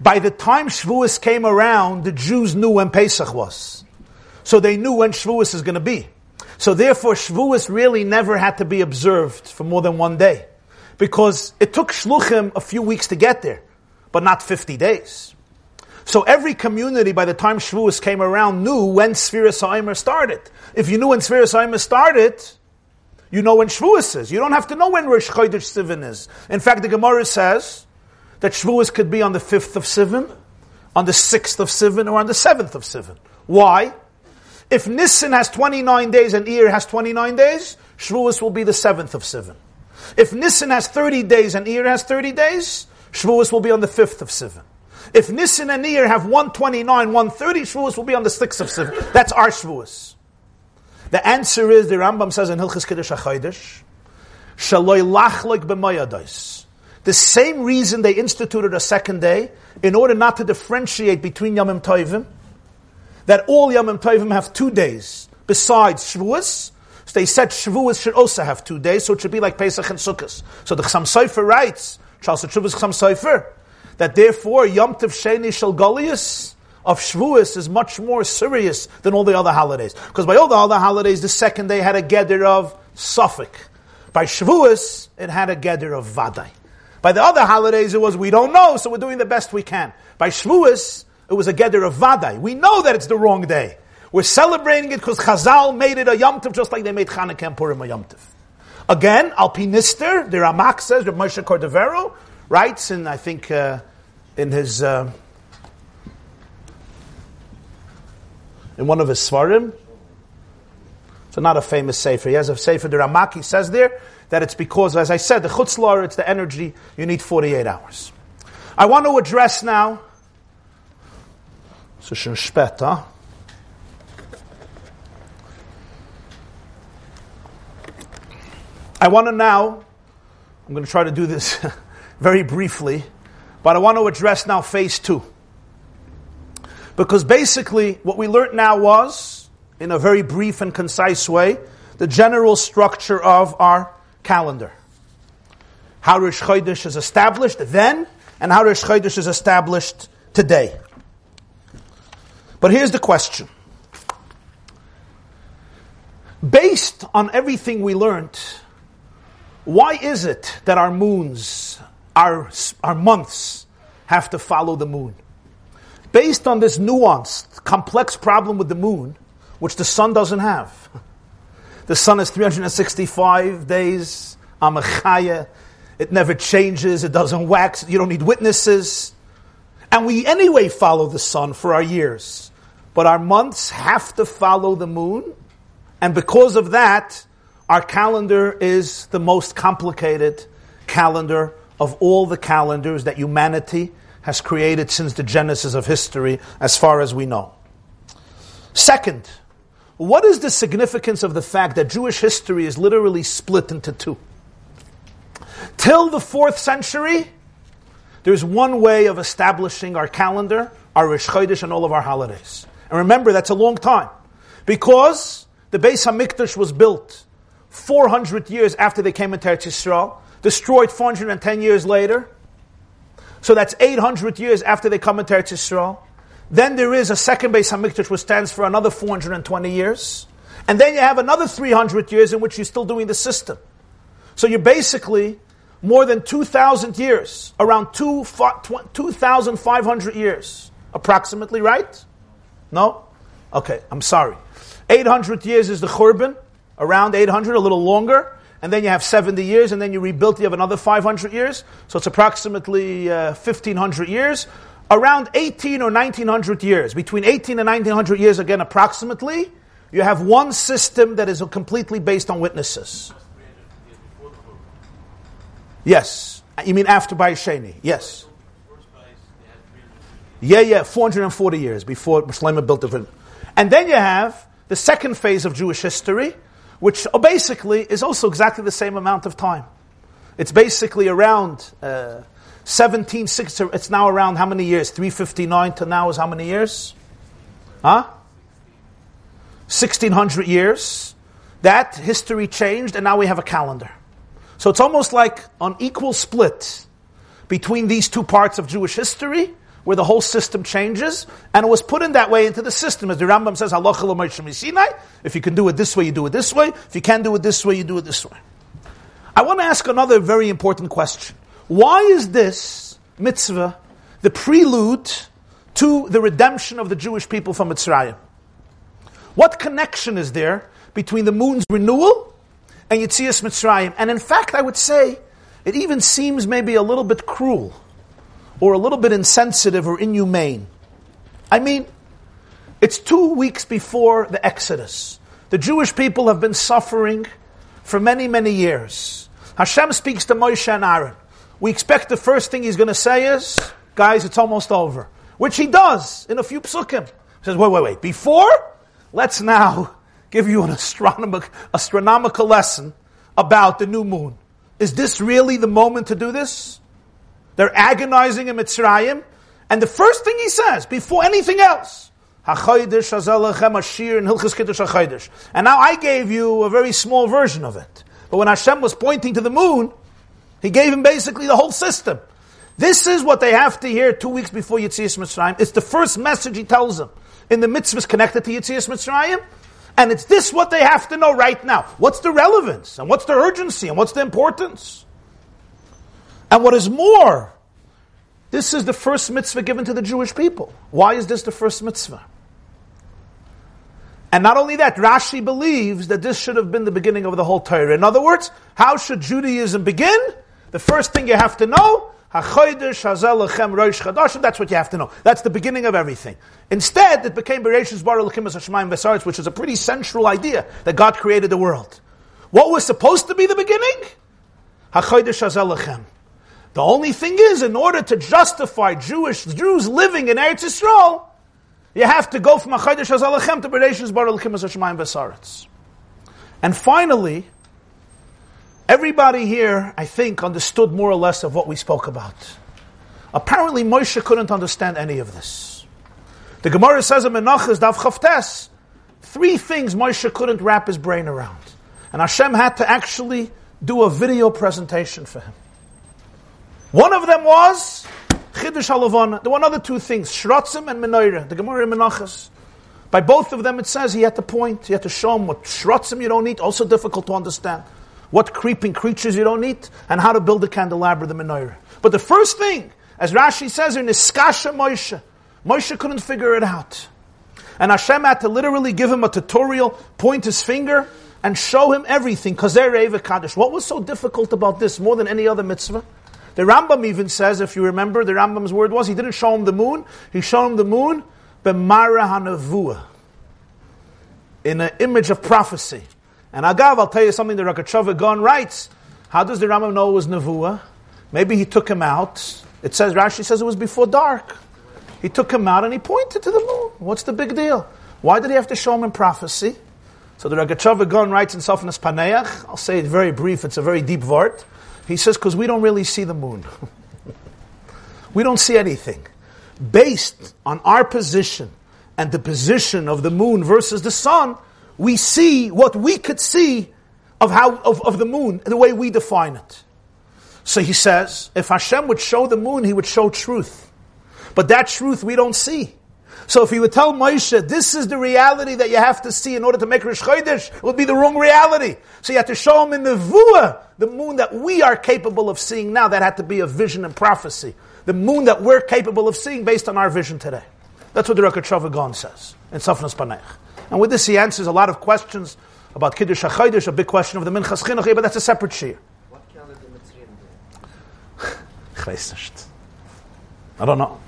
By the time Shavuos came around, the Jews knew when Pesach was. So they knew when Shavuos is going to be. So therefore, Shavuos really never had to be observed for more than one day. Because it took Shluchim a few weeks to get there, but not 50 days. So every community, by the time Shavuos came around, knew when Sfiras Ha'omer started. If you knew when Sfiras Ha'omer started, you know when Shavuos is. You don't have to know when Rosh Chodesh Sivan is. In fact, the Gemara says that Shavuos could be on the 5th of Sivan, on the 6th of Sivan, or on the 7th of Sivan. Why? If Nisan has 29 days and Iyar has 29 days, Shavuos will be the 7th of Sivan. If Nisan has 30 days and Iyar has 30 days, Shavuos will be on the 5th of Sivan. If Nisan and Iyar have 129, 130, Shavuos will be on the 6th of Sivan. That's our Shavuos. The answer is, the Rambam says in Hilchis Kiddush HaChodesh, Shaloi lachlik b'mayadais. The same reason they instituted a second day, in order not to differentiate between Yamim Tovim, that all Yamim Tovim have two days, besides Shavuos, so they said Shavuos should also have two days, so it should be like Pesach and Sukkot. So the Chassam Sofer writes, Charles Shavuos Chassam Sofer, that therefore Yom Tov Sheni Shel of Shavuos is much more serious than all the other holidays. Because by all the other holidays, the second day had a gather of safek. By Shavuos, it had a gather of Vadai. By the other holidays, it was we don't know, so we're doing the best we can. By Shavuos, it was a gather of Vadai. We know that it's the wrong day. We're celebrating it because Chazal made it a Yom Tov just like they made Chanukah and Purim a Yom Tov. Again, Alpinister, the Ramak says, Reb Moshe Cordovero, writes in, I think, uh, in his, uh, in one of his Svarim. So not a famous Sefer. He has a Sefer, the Ramak, he says there, that it's because, as I said, the Chutzlar, it's the energy, you need 48 hours. I want to address now, so? I want to now, I'm going to try to do this very briefly, but I want to address now phase two. Because basically, what we learned now was, in a very brief and concise way, the general structure of our calendar. How Rosh Chodesh is established then, and how Rosh Chodesh is established today. But here's the question. Based on everything we learned, why is it that our moons, our, our months, have to follow the moon? Based on this nuanced, complex problem with the moon, which the sun doesn't have. The sun is 365 days, Amachaya. It never changes, it doesn't wax, you don't need witnesses. And we anyway follow the sun for our years. But our months have to follow the moon. And because of that, our calendar is the most complicated calendar of all the calendars that humanity has created since the genesis of history, as far as we know. Second, what is the significance of the fact that Jewish history is literally split into two? Till the fourth century, there's one way of establishing our calendar, our Rosh Chodesh, and all of our holidays. And remember, that's a long time. Because the Beis HaMikdash was built 400 years after they came into Eretz Yisrael, destroyed 410 years later. So that's 800 years after they come into Eretz Yisrael. Then there is a second Beis HaMikdash which stands for another 420 years. And then you have another 300 years in which you're still doing the system. So you're basically more than 2,000 years, around 2,500 years, approximately, right? No? Okay, I'm sorry. 800 years is the Churban, around 800, a little longer. And then you have 70 years, and then you rebuilt, you have another 500 years. So it's approximately uh, 1,500 years. Around 18 or 1900 years, between 18 and 1900 years, again, approximately, you have one system that is completely based on witnesses. Yes. You mean after Bayesheni? Yes. Yeah, yeah, 440 years before Shlomo built the And then you have the second phase of Jewish history, which basically is also exactly the same amount of time. It's basically around uh, 1760, it's now around how many years? 359 to now is how many years? Huh? 1600 years. That history changed, and now we have a calendar. So it's almost like an equal split between these two parts of Jewish history, where the whole system changes, and it was put in that way into the system. As the Rambam says, if you can do it this way, you do it this way. If you can't do it this way, you do it this way. I want to ask another very important question. Why is this mitzvah the prelude to the redemption of the Jewish people from Mitzrayim? What connection is there between the moon's renewal and Yitzias Mitzrayim? And in fact, I would say it even seems maybe a little bit cruel or a little bit insensitive or inhumane. I mean, it's two weeks before the Exodus. The Jewish people have been suffering for many, many years. Hashem speaks to Moshe and Aaron. We expect the first thing he's going to say is, guys, it's almost over. Which he does in a few psukim. He says, wait, wait, wait. Before, let's now give you an astronomic, astronomical lesson about the new moon. Is this really the moment to do this? They're agonizing in Mitzrayim. And the first thing he says, before anything else, and now I gave you a very small version of it. But when Hashem was pointing to the moon, he gave him basically the whole system. This is what they have to hear two weeks before Yitzias Mitzrayim. It's the first message he tells them in the mitzvahs connected to Yitzias Mitzrayim. And it's this what they have to know right now. What's the relevance? And what's the urgency? And what's the importance? And what is more, this is the first mitzvah given to the Jewish people. Why is this the first mitzvah? And not only that, Rashi believes that this should have been the beginning of the whole Torah. In other words, how should Judaism begin? The first thing you have to know, that's what you have to know. That's the beginning of everything. Instead, it became Bereshis Bar Hashemayim which is a pretty central idea that God created the world. What was supposed to be the beginning? The only thing is, in order to justify Jewish Jews living in Eretz Yisrael, you have to go from Achayidish Hazalachem to Bereshis Bar Elokim Hashemayim. And finally, everybody here, I think, understood more or less of what we spoke about. Apparently, Moshe couldn't understand any of this. The Gemara says in Menachas Dav Chavtes, three things Moshe couldn't wrap his brain around. And Hashem had to actually do a video presentation for him. One of them was Chiddush Halavana. There were another two things, Shrotzim and Menorah, the Gemara in Menachas. By both of them it says he had to point, he had to show him what Shrotzim you don't need, also difficult to understand. What creeping creatures you don't eat, and how to build a candelabra, the Menorah. But the first thing, as Rashi says in Niskasha Moshe, Moshe couldn't figure it out. And Hashem had to literally give him a tutorial, point his finger, and show him everything. What was so difficult about this more than any other mitzvah? The Rambam even says, if you remember, the Rambam's word was, he didn't show him the moon, he showed him the moon, b'mara hanavua, in an image of prophecy. And Agav, I'll tell you something the Rogatchover Gon writes. How does the Rambam know it was Nevuah? Maybe he took him out. It says, Rashi says it was before dark. He took him out and he pointed to the moon. What's the big deal? Why did he have to show him in prophecy? So the Rogatchover Gon writes in Sofnas Paneach, I'll say it very brief, it's a very deep word. He says, because we don't really see the moon. we don't see anything. Based on our position and the position of the moon versus the sun, we see what we could see of how of, of the moon, the way we define it. So he says, if Hashem would show the moon, he would show truth. But that truth we don't see. So if he would tell Moshe, this is the reality that you have to see in order to make Rosh Chodesh, it would be the wrong reality. So you have to show him in the Vua, the moon that we are capable of seeing now, that had to be a vision and prophecy. The moon that we're capable of seeing based on our vision today. That's what the Rogatchover Gon says in Safnas Panech. And with this he answers a lot of questions about Kiddush HaChodesh, a big question of the Minchas Chinuch, but that's a separate shiur. What calendar did Mitzrayim do? I don't know.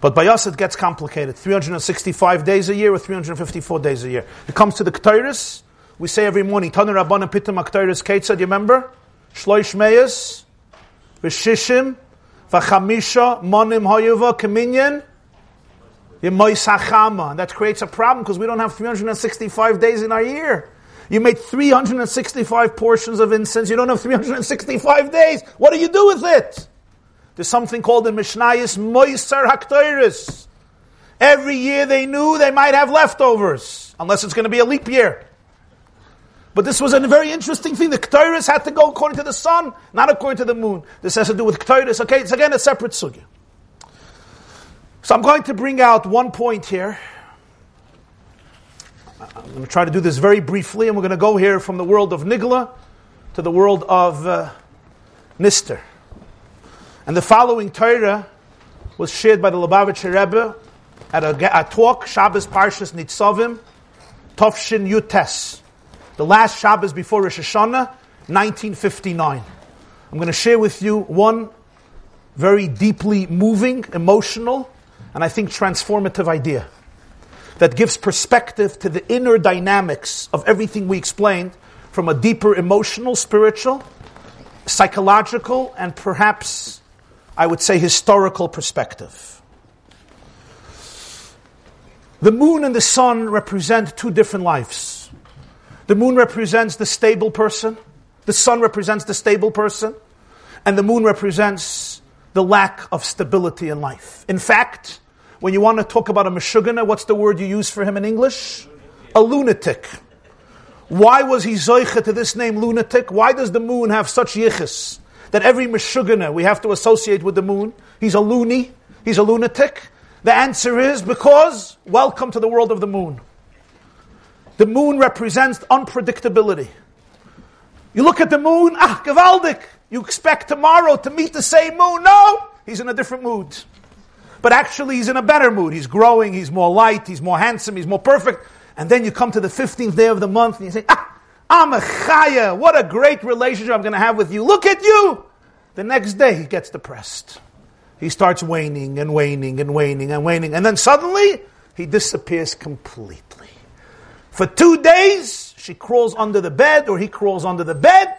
But by us it gets complicated. 365 days a year or 354 days a year. It comes to the Ketairis, we say every morning, Tanu Rabbanim Pitam Aktairis Ketzad, you remember? shloish meyas, v'shishim, v'chamisha, monim hoyuva, kaminyan. And that creates a problem because we don't have 365 days in our year. You made 365 portions of incense. You don't have 365 days. What do you do with it? There's something called in Mishnayis Moiser Haktoiris. Every year they knew they might have leftovers, unless it's going to be a leap year. But this was a very interesting thing. The Ktoiris had to go according to the sun, not according to the moon. This has to do with Ktoiris. Okay, it's again a separate sugya. So I'm going to bring out one point here. I'm going to try to do this very briefly, and we're going to go here from the world of Nigla to the world of uh, Nister. And the following Torah was shared by the Lubavitcher Rebbe at a, a talk, Shabbos Parshas Nitzavim, Tovshin Yutes, the last Shabbos before Rosh Hashanah, 1959. I'm going to share with you one very deeply moving, emotional, and I think transformative idea that gives perspective to the inner dynamics of everything we explained from a deeper emotional, spiritual, psychological, and perhaps, I would say, historical perspective. The moon and the sun represent two different lives. The moon represents the stable person, the sun represents the stable person, and the moon represents the lack of stability in life. In fact, when you want to talk about a Meshugana, what's the word you use for him in English? A lunatic. Why was he zoicha to this name lunatic? Why does the moon have such yichus that every Meshugana we have to associate with the moon? He's a loony, he's a lunatic. The answer is because, welcome to the world of the moon. The moon represents unpredictability. You look at the moon, ah, Gavaldik, you expect tomorrow to meet the same moon. No, he's in a different mood. But actually, he's in a better mood. He's growing, he's more light, he's more handsome, he's more perfect. And then you come to the 15th day of the month and you say, ah, I'm a chaya. What a great relationship I'm going to have with you. Look at you. The next day, he gets depressed he starts waning and waning and waning and waning. And then suddenly, he disappears completely. For two days, she crawls under the bed or he crawls under the bed.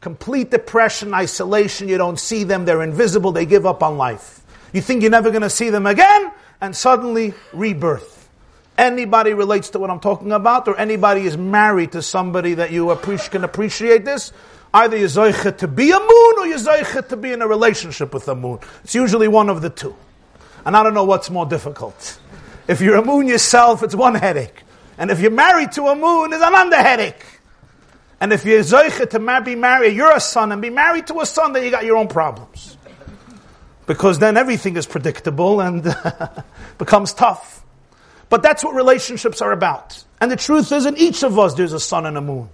Complete depression, isolation. You don't see them. They're invisible. They give up on life. You think you're never going to see them again, and suddenly, rebirth. Anybody relates to what I'm talking about, or anybody is married to somebody that you can appreciate this, Either you're zoichet to be a moon or you're zoichet to be in a relationship with a moon. It's usually one of the two. And I don't know what's more difficult. If you're a moon yourself, it's one headache. And if you're married to a moon, it's another headache. And if you're zoichet to be married, you're a son and be married to a son, then you got your own problems. Because then everything is predictable and becomes tough. But that's what relationships are about. And the truth is, in each of us, there's a sun and a moon.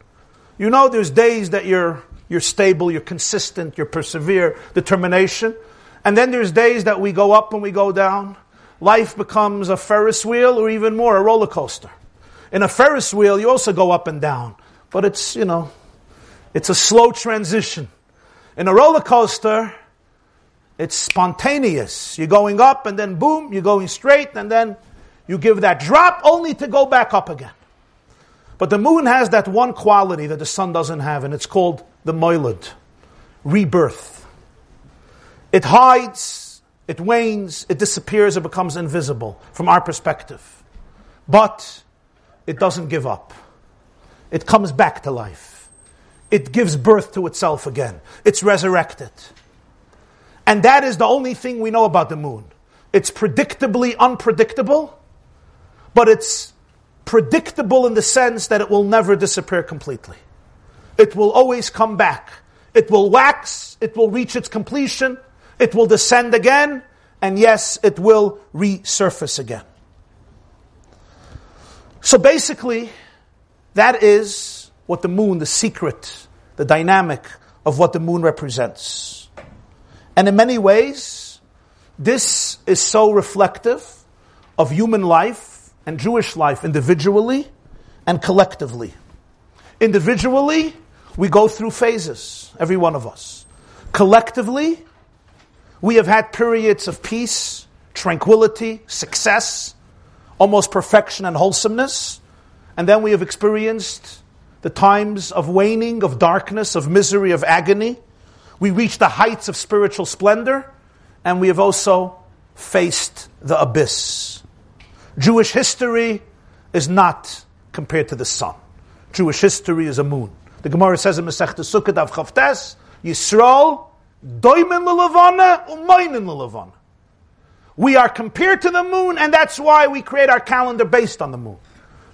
You know, there's days that you're you're stable, you're consistent, you're persevere, determination. And then there's days that we go up and we go down. Life becomes a Ferris wheel or even more, a roller coaster. In a Ferris wheel, you also go up and down. But it's, you know, it's a slow transition. In a roller coaster, it's spontaneous. You're going up and then boom, you're going straight and then you give that drop only to go back up again. But the moon has that one quality that the sun doesn't have, and it's called the moilad, rebirth. It hides, it wanes, it disappears, it becomes invisible from our perspective. But it doesn't give up. It comes back to life. It gives birth to itself again. It's resurrected. And that is the only thing we know about the moon. It's predictably unpredictable, but it's predictable in the sense that it will never disappear completely. It will always come back. It will wax, it will reach its completion, it will descend again, and yes, it will resurface again. So basically, that is what the moon, the secret, the dynamic of what the moon represents. And in many ways, this is so reflective of human life and Jewish life individually and collectively. Individually, we go through phases, every one of us. Collectively, we have had periods of peace, tranquility, success, almost perfection and wholesomeness. And then we have experienced the times of waning, of darkness, of misery, of agony. We reach the heights of spiritual splendor, and we have also faced the abyss. Jewish history is not compared to the sun. Jewish history is a moon. The Gemara says in Masech Sukkot of Chavtes, Yisrael, doimen l'levana, umaynin l'levana. We are compared to the moon, and that's why we create our calendar based on the moon.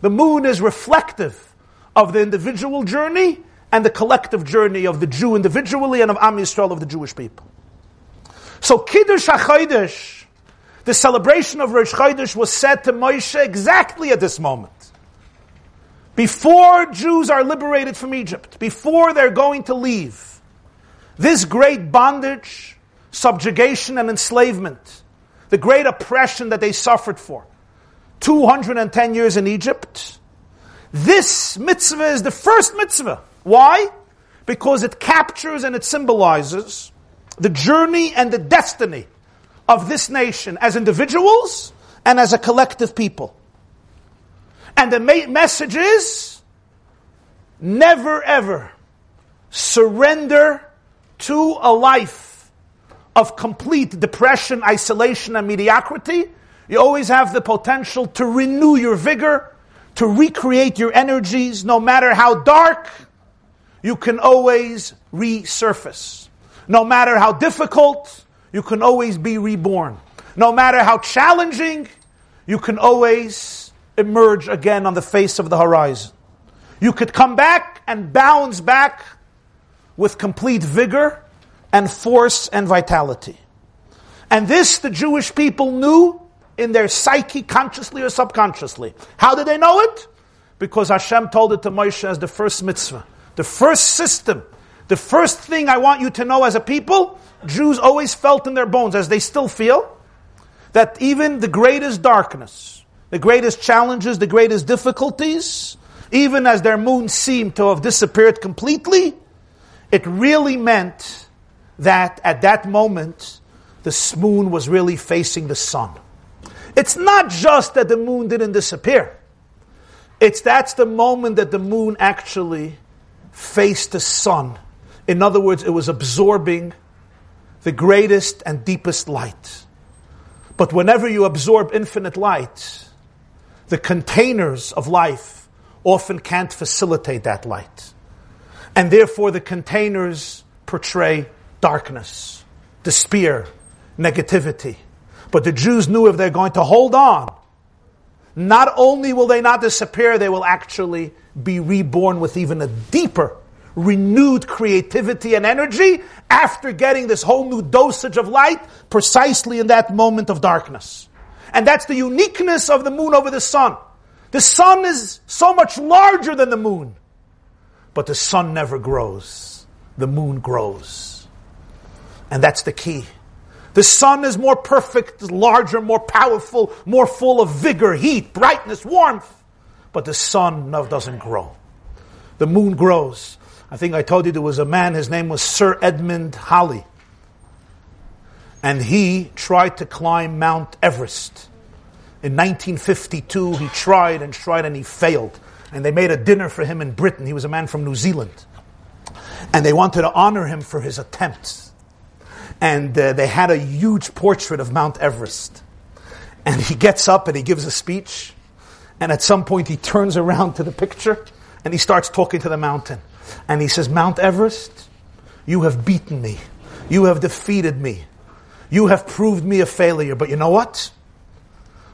The moon is reflective of the individual journey and the collective journey of the Jew individually and of Am Yisrael of the Jewish people. So Kiddush HaChodesh, the celebration of Rosh Chodesh was said to Moshe exactly at this moment. Before Jews are liberated from Egypt, before they're going to leave, this great bondage, subjugation and enslavement, the great oppression that they suffered for, 210 years in Egypt, this mitzvah is the first mitzvah. Why? Because it captures and it symbolizes the journey and the destiny of this nation as individuals and as a collective people. And the message is never ever surrender to a life of complete depression, isolation, and mediocrity. You always have the potential to renew your vigor to recreate your energies, no matter how dark, you can always resurface. No matter how difficult, you can always be reborn. No matter how challenging, you can always emerge again on the face of the horizon. You could come back and bounce back with complete vigor and force and vitality. And this the Jewish people knew in their psyche, consciously or subconsciously. How did they know it? Because Hashem told it to Moshe as the first mitzvah, the first system, the first thing I want you to know as a people. Jews always felt in their bones, as they still feel, that even the greatest darkness, the greatest challenges, the greatest difficulties, even as their moon seemed to have disappeared completely, it really meant that at that moment, the moon was really facing the sun. It's not just that the moon didn't disappear. It's that's the moment that the moon actually faced the sun. In other words, it was absorbing the greatest and deepest light. But whenever you absorb infinite light, the containers of life often can't facilitate that light. And therefore, the containers portray darkness, despair, negativity. But the Jews knew if they're going to hold on, not only will they not disappear, they will actually be reborn with even a deeper, renewed creativity and energy after getting this whole new dosage of light precisely in that moment of darkness. And that's the uniqueness of the moon over the sun. The sun is so much larger than the moon, but the sun never grows. The moon grows. And that's the key. The sun is more perfect, larger, more powerful, more full of vigor, heat, brightness, warmth. But the sun doesn't grow. The moon grows. I think I told you there was a man, his name was Sir Edmund Hillary. And he tried to climb Mount Everest. In 1952, he tried and tried and he failed. And they made a dinner for him in Britain. He was a man from New Zealand. And they wanted to honor him for his attempts and uh, they had a huge portrait of Mount Everest. And he gets up and he gives a speech, and at some point he turns around to the picture and he starts talking to the mountain. And he says, Mount Everest, you have beaten me. You have defeated me. You have proved me a failure. But you know what?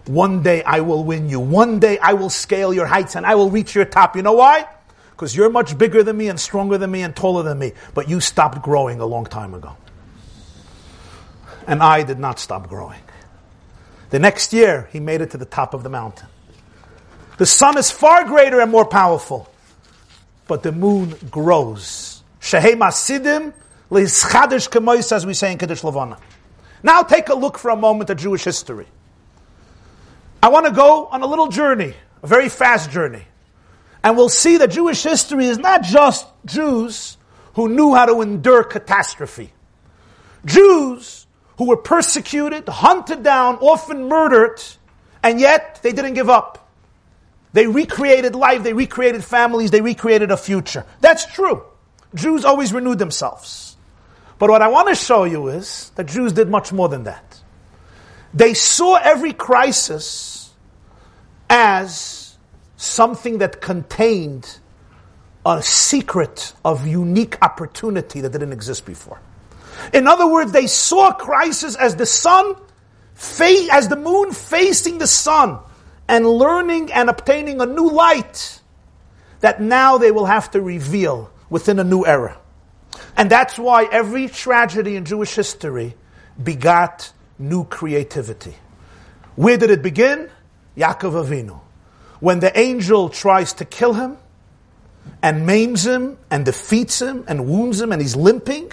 One day I will win you. One day I will scale your heights and I will reach your top. You know why? Because you're much bigger than me and stronger than me and taller than me. But you stopped growing a long time ago and I did not stop growing. The next year, he made it to the top of the mountain. The sun is far greater and more powerful, but the moon grows. Shehem asidim le'ischadish kemois, as we say in Kiddush Levana. Now take a look for a moment at Jewish history. I want to go on a little journey, a very fast journey. And we'll see that Jewish history is not just Jews who knew how to endure catastrophe. Jews who were persecuted, hunted down, often murdered, and yet they didn't give up. They recreated life, they recreated families, they recreated a future. That's true. Jews always renewed themselves. But what I want to show you is that Jews did much more than that. They saw every crisis as something that contained a secret of unique opportunity that didn't exist before. In other words, they saw crisis as the sun, as the moon facing the sun, and learning and obtaining a new light that now they will have to reveal within a new era. And that's why every tragedy in Jewish history begot new creativity. Where did it begin? Yaakov Avinu. When the angel tries to kill him and maims him and defeats him and wounds him and he's limping,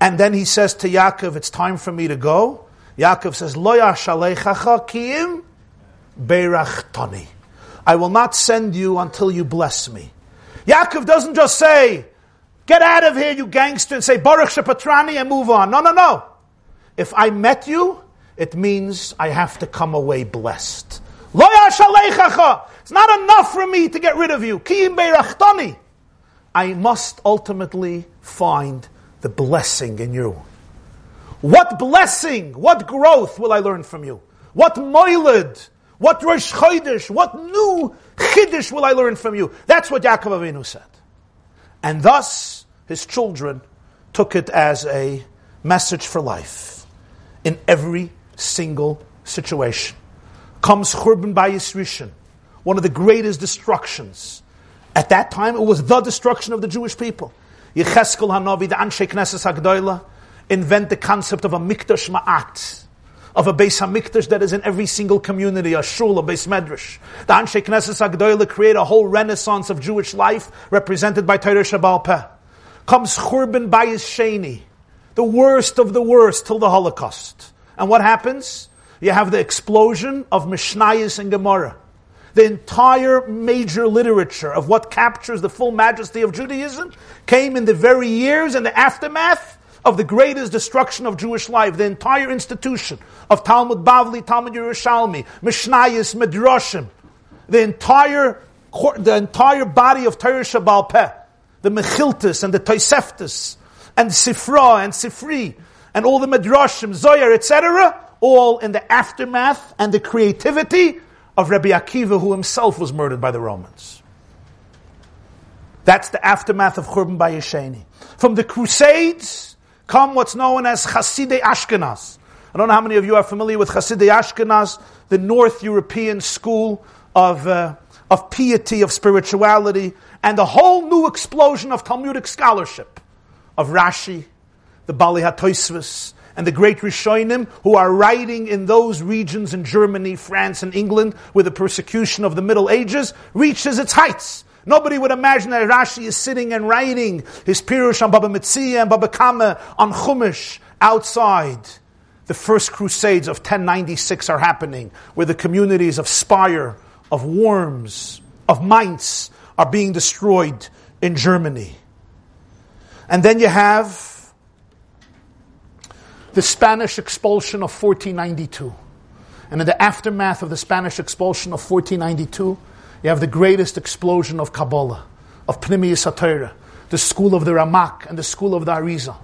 and then he says to Yaakov, It's time for me to go. Yaakov says, Lo kiim beirachtani. I will not send you until you bless me. Yaakov doesn't just say, Get out of here, you gangster, and say, Baruch Shepatrani, and move on. No, no, no. If I met you, it means I have to come away blessed. Lo It's not enough for me to get rid of you. I must ultimately find the blessing in you. What blessing, what growth will I learn from you? What moiled, what Rosh Chodesh, what new Chiddush will I learn from you? That's what Yaakov Avinu said. And thus, his children took it as a message for life in every single situation. Comes Churban Bayis Rishon, one of the greatest destructions. At that time, it was the destruction of the Jewish people. Yecheskel Hanavi, the Anshe Knesset Hagdoila, invent the concept of a Mikdash Me'at, of a Beis Hamikdash that is in every single community, a shul, a Beis Medrash. The Anshe Knesset Hagdoila create a whole renaissance of Jewish life represented by Torah Shebaal Peh. Comes Churban Bayis Sheni, the worst of the worst till the Holocaust. And what happens? You have the explosion of Mishnayos and Gemara the entire major literature of what captures the full majesty of Judaism came in the very years and the aftermath of the greatest destruction of Jewish life, the entire institution of Talmud Bavli, Talmud Yerushalmi, Mishnayis, Midrashim, the entire, the entire body of Torah Shebaal Peh, the Mechiltis and the Toseftis, and Sifra and Sifri, and all the Midrashim, Zoyar, etc., all in the aftermath and the creativity of Rabbi Akiva, who himself was murdered by the Romans. That's the aftermath of Churban Bayis Sheni. From the Crusades come what's known as Hasidei Ashkenaz. I don't know how many of you are familiar with Hasidei Ashkenaz, the North European school of, uh, of piety, of spirituality, and the whole new explosion of Talmudic scholarship of Rashi, the Bali HaToisvis, and the great Rishonim who are writing in those regions in Germany, France, and England where the persecution of the Middle Ages reaches its heights. Nobody would imagine that Rashi is sitting and writing his Pirush on Baba Metzia and Baba Kama on Chumash outside. The first crusades of 1096 are happening, where the communities of Speyer, of Worms, of Mainz are being destroyed in Germany. And then you have the Spanish expulsion of 1492. And in the aftermath of the Spanish expulsion of 1492, you have the greatest explosion of Kabbalah, of Pnimiyas HaTorah, the school of the Ramak and the school of the Arizal.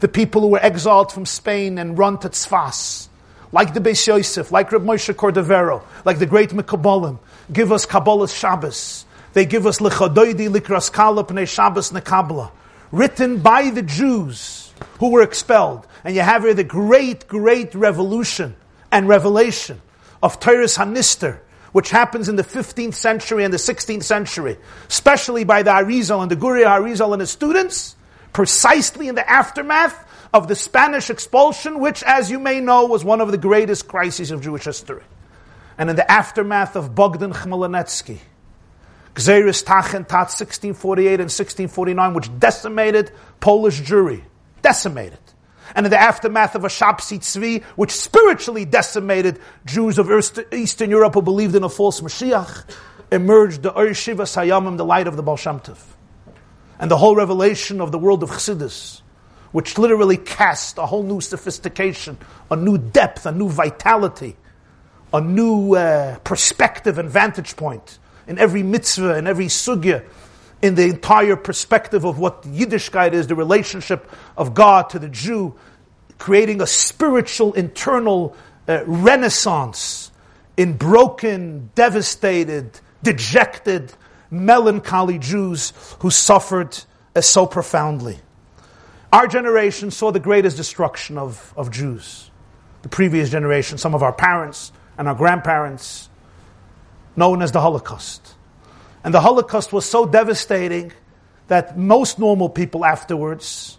The people who were exiled from Spain and run to Tzfas, like the Beis Yosef, like Reb Moshe Cordovero, like the great Mekabolim, give us Kabbalas Shabbos. They give us Lechadoidi Likras Kala Pnei Shabbos Nekabla, written by the Jews who were expelled. And you have here the great, great revolution and revelation of Toras Hanistar, which happens in the 15th century and the 16th century, especially by the Arizal and the Guri Arizal and his students, precisely in the aftermath of the Spanish expulsion, which, as you may know, was one of the greatest crises of Jewish history. And in the aftermath of Bogdan Khmelnytsky, Gzeris Tachen Tat 1648 and 1649, which decimated Polish Jewry, decimated and in the aftermath of a Shabsi Tzvi, which spiritually decimated Jews of Eastern Europe who believed in a false Mashiach, emerged the Ur Shiva Sayamim, the light of the Baal Shem Tov. And the whole revelation of the world of Chassidus, which literally cast a whole new sophistication, a new depth, a new vitality, a new uh, perspective and vantage point in every mitzvah, in every sugya, in the entire perspective of what Yiddishkeit is, the relationship of God to the Jew, creating a spiritual internal uh, renaissance in broken, devastated, dejected, melancholy Jews who suffered uh, so profoundly. Our generation saw the greatest destruction of, of Jews. The previous generation, some of our parents and our grandparents, known as the Holocaust. And the Holocaust was so devastating that most normal people afterwards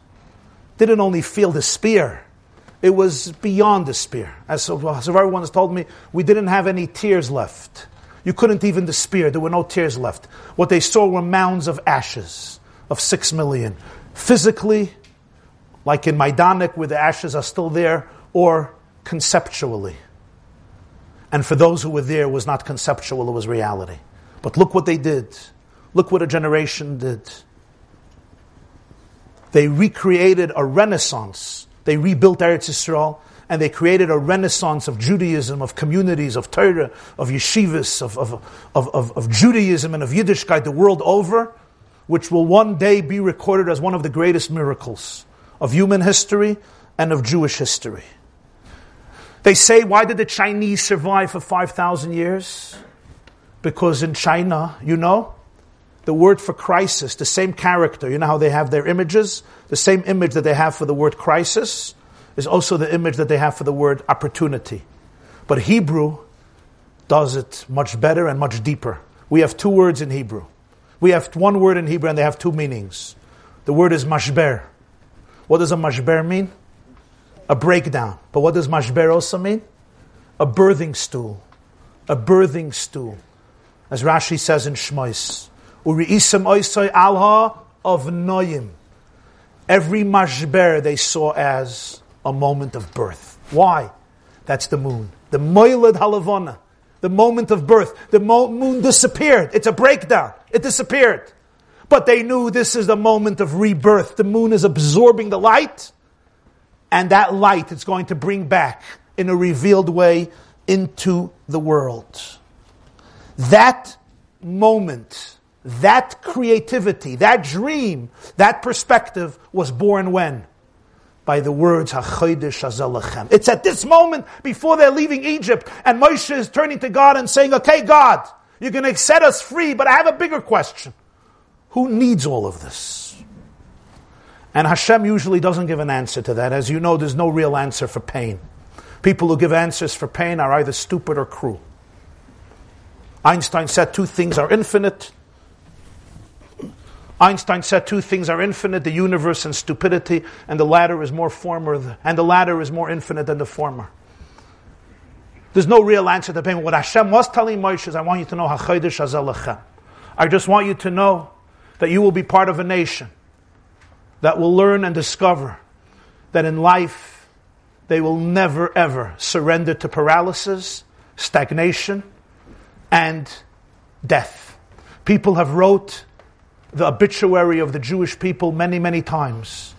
didn't only feel the spear, it was beyond despair. As, as everyone has told me, we didn't have any tears left. You couldn't even despair. There were no tears left. What they saw were mounds of ashes of six million. Physically, like in Majdanek, where the ashes are still there, or conceptually. And for those who were there, it was not conceptual, it was reality. But look what they did. Look what a generation did. They recreated a renaissance they rebuilt Eretz Yisrael and they created a renaissance of Judaism, of communities, of Torah, of yeshivas, of, of, of, of, of Judaism and of Yiddishkeit the world over, which will one day be recorded as one of the greatest miracles of human history and of Jewish history. They say, why did the Chinese survive for 5,000 years? Because in China, you know, the word for crisis, the same character, you know how they have their images? The same image that they have for the word crisis is also the image that they have for the word opportunity. But Hebrew does it much better and much deeper. We have two words in Hebrew. We have one word in Hebrew and they have two meanings. The word is mashber. What does a mashber mean? A breakdown. But what does mashber also mean? A birthing stool. A birthing stool. As Rashi says in Shmois. Uri'isam oisai alha of noyim. Every mashber they saw as a moment of birth. Why? That's the moon. The moilad halavana. The moment of birth. The mo- moon disappeared. It's a breakdown. It disappeared. But they knew this is the moment of rebirth. The moon is absorbing the light, and that light is going to bring back in a revealed way into the world. That moment that creativity, that dream, that perspective was born when? By the words, It's at this moment before they're leaving Egypt and Moshe is turning to God and saying, okay, God, you're going to set us free, but I have a bigger question. Who needs all of this? And Hashem usually doesn't give an answer to that. As you know, there's no real answer for pain. People who give answers for pain are either stupid or cruel. Einstein said two things are infinite Einstein said two things are infinite, the universe and stupidity, and the latter is more former, and the latter is more infinite than the former. There's no real answer to the pain. What Hashem was telling Moshe is, I want you to know, I just want you to know that you will be part of a nation that will learn and discover that in life they will never ever surrender to paralysis, stagnation, and death. People have wrote the obituary of the Jewish people many, many times.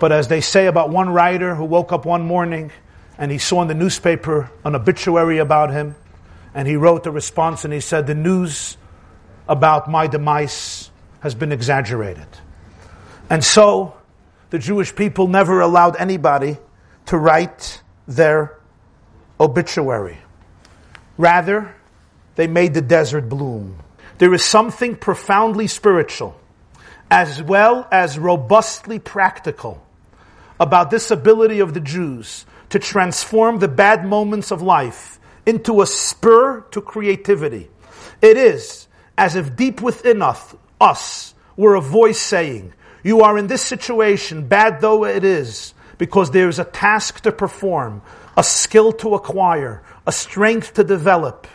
But as they say about one writer who woke up one morning and he saw in the newspaper an obituary about him, and he wrote a response and he said, The news about my demise has been exaggerated. And so, the Jewish people never allowed anybody to write their obituary. Rather, they made the desert bloom. There is something profoundly spiritual, as well as robustly practical, about this ability of the Jews to transform the bad moments of life into a spur to creativity. It is as if deep within us, us were a voice saying, You are in this situation, bad though it is, because there is a task to perform, a skill to acquire, a strength to develop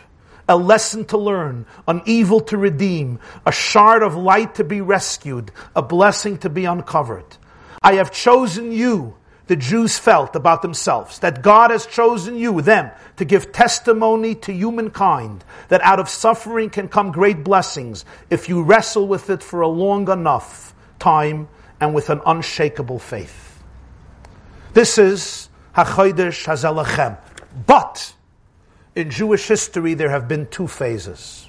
a lesson to learn, an evil to redeem, a shard of light to be rescued, a blessing to be uncovered. I have chosen you, the Jews felt about themselves, that God has chosen you, them, to give testimony to humankind, that out of suffering can come great blessings if you wrestle with it for a long enough time and with an unshakable faith. This is HaChodesh HaZelachem. But, in Jewish history, there have been two phases.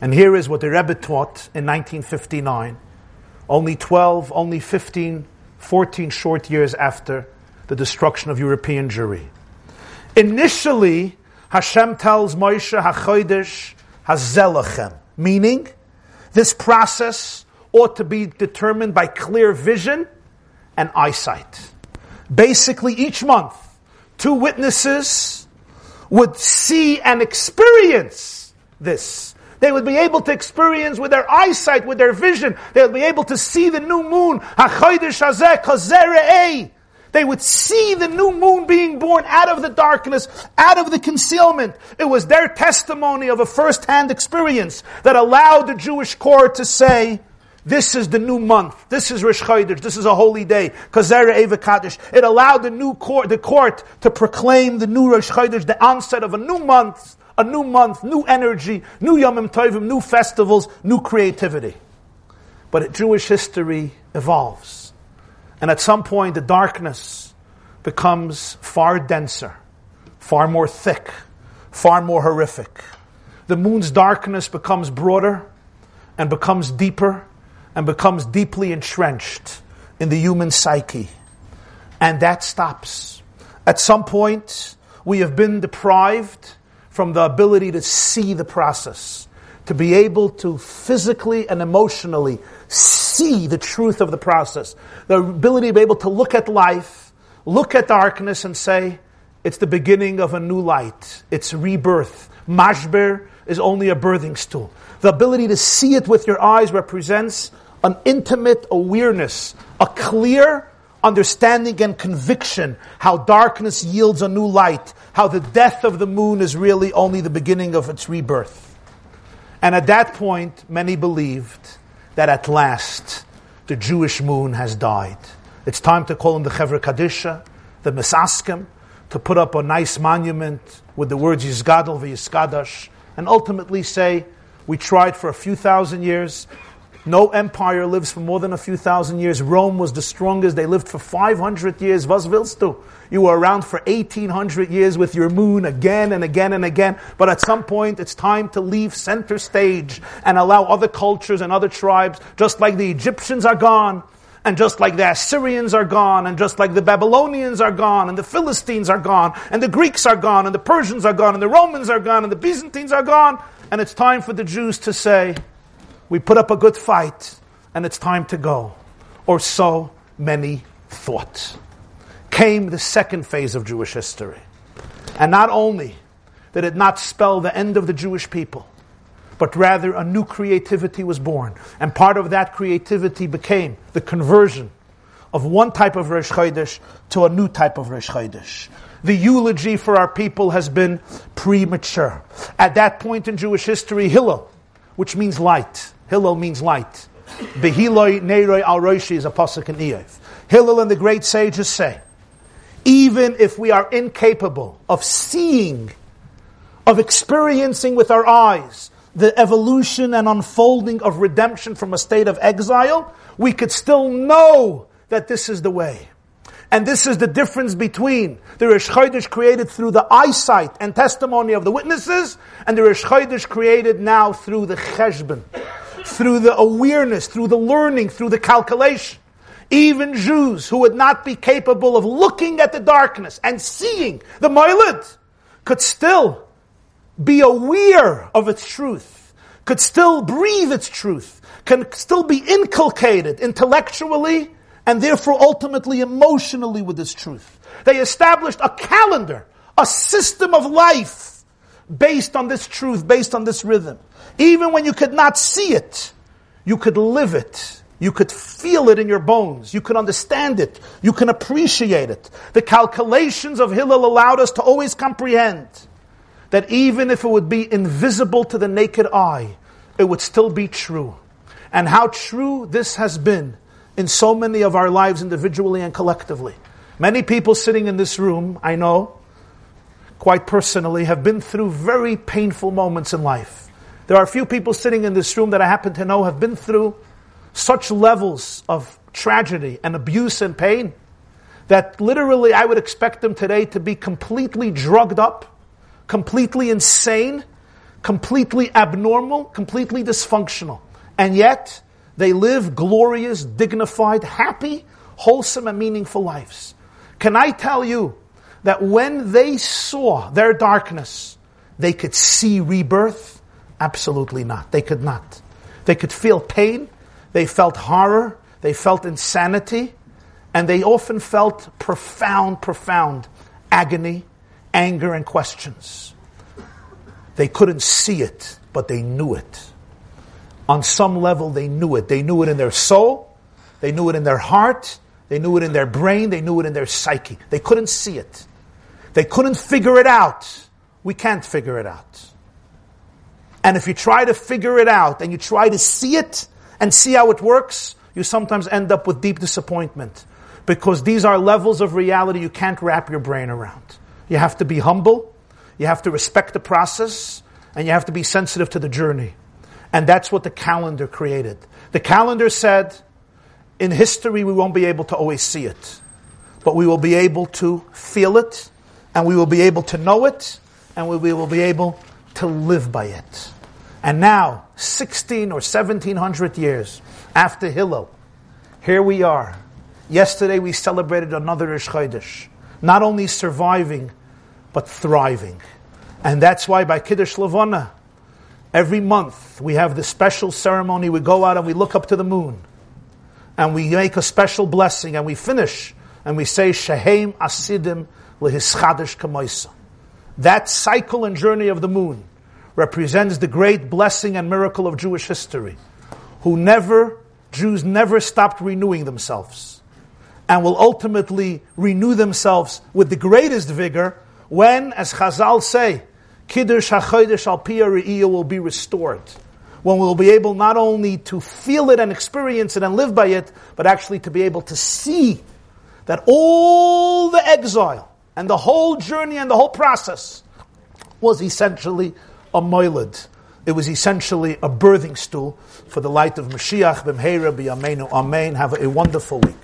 And here is what the Rebbe taught in 1959, only 12, only 15, 14 short years after the destruction of European Jewry. Initially, Hashem tells Moshe HaChodesh HaZelachem, meaning this process ought to be determined by clear vision and eyesight. Basically, each month, two witnesses would see and experience this. They would be able to experience with their eyesight, with their vision. They would be able to see the new moon. They would see the new moon being born out of the darkness, out of the concealment. It was their testimony of a first-hand experience that allowed the Jewish court to say, this is the new month. This is Rosh Chodesh. This is a holy day. Kazera Eva Kaddish. It allowed the new court, the court to proclaim the new Rosh Chodesh, the onset of a new month, a new month, new energy, new Yomim Tovim, new festivals, new creativity. But Jewish history evolves. And at some point, the darkness becomes far denser, far more thick, far more horrific. The moon's darkness becomes broader and becomes deeper and becomes deeply entrenched in the human psyche. And that stops. At some point, we have been deprived from the ability to see the process, to be able to physically and emotionally see the truth of the process, the ability to be able to look at life, look at darkness and say, it's the beginning of a new light. It's rebirth. Mashber is only a birthing stool. The ability to see it with your eyes represents an intimate awareness, a clear understanding and conviction how darkness yields a new light, how the death of the moon is really only the beginning of its rebirth. And at that point, many believed that at last the Jewish moon has died. It's time to call in the Chevra Kadisha, the Misaskim, to put up a nice monument with the words Yizgadol v'Yizkadash, and ultimately say, we tried for a few thousand years, no empire lives for more than a few thousand years. Rome was the strongest. They lived for 500 years. Was willst du? You were around for 1800 years with your moon again and again and again. But at some point, it's time to leave center stage and allow other cultures and other tribes, just like the Egyptians are gone, and just like the Assyrians are gone, and just like the Babylonians are gone, and the Philistines are gone, and the Greeks are gone, and the Persians are gone, and the Romans are gone, and the Byzantines are gone. And it's time for the Jews to say, we put up a good fight, and it's time to go. Or so many thought. Came the second phase of Jewish history. And not only did it not spell the end of the Jewish people, but rather a new creativity was born. And part of that creativity became the conversion of one type of Rosh Chodesh to a new type of Rosh Chodesh. The eulogy for our people has been premature. At that point in Jewish history, Hillel, which means light, Hillel means light. Behiloi Neiroi Al Roshi is a pasuk in Iyov. Hillel and the great sages say, even if we are incapable of seeing, of experiencing with our eyes the evolution and unfolding of redemption from a state of exile, we could still know that this is the way. And this is the difference between the Rosh Chodesh created through the eyesight and testimony of the witnesses, and the Rosh Chodesh created now through the cheshbon, through the awareness, through the learning, through the calculation. Even Jews who would not be capable of looking at the darkness and seeing the Moilid could still be aware of its truth, could still breathe its truth, can still be inculcated intellectually and therefore ultimately emotionally with this truth. They established a calendar, a system of life based on this truth, based on this rhythm. Even when you could not see it, you could live it. You could feel it in your bones. You could understand it. You can appreciate it. The calculations of Hillel allowed us to always comprehend that even if it would be invisible to the naked eye, it would still be true. And how true this has been in so many of our lives individually and collectively. Many people sitting in this room, I know, quite personally, have been through very painful moments in life. There are a few people sitting in this room that I happen to know have been through such levels of tragedy and abuse and pain that literally I would expect them today to be completely drugged up, completely insane, completely abnormal, completely dysfunctional. And yet, they live glorious, dignified, happy, wholesome, and meaningful lives. Can I tell you that when they saw their darkness, they could see rebirth? Absolutely not. They could not. They could feel pain. They felt horror. They felt insanity. And they often felt profound, profound agony, anger, and questions. They couldn't see it, but they knew it. On some level, they knew it. They knew it in their soul. They knew it in their heart. They knew it in their brain. They knew it in their psyche. They couldn't see it. They couldn't figure it out. We can't figure it out. And if you try to figure it out and you try to see it and see how it works, you sometimes end up with deep disappointment because these are levels of reality you can't wrap your brain around. You have to be humble, you have to respect the process, and you have to be sensitive to the journey. And that's what the calendar created. The calendar said, in history, we won't be able to always see it, but we will be able to feel it, and we will be able to know it, and we will be able to live by it. And now, 16 or 1700 years after Hillel, here we are. Yesterday we celebrated another Ish Chodesh. Not only surviving, but thriving. And that's why by Kiddush Levana, every month we have the special ceremony. We go out and we look up to the moon. And we make a special blessing and we finish and we say, Shehem Asidim Lehischadish Kamoisa. That cycle and journey of the moon represents the great blessing and miracle of Jewish history, who never, Jews never stopped renewing themselves and will ultimately renew themselves with the greatest vigor when, as Chazal say, Kiddush HaChodesh Al will be restored. When we'll be able not only to feel it and experience it and live by it, but actually to be able to see that all the exile and the whole journey and the whole process was essentially a moiled. It was essentially a birthing stool for the light of Mashiach b'mheira b'yameinu amen. Have a wonderful week.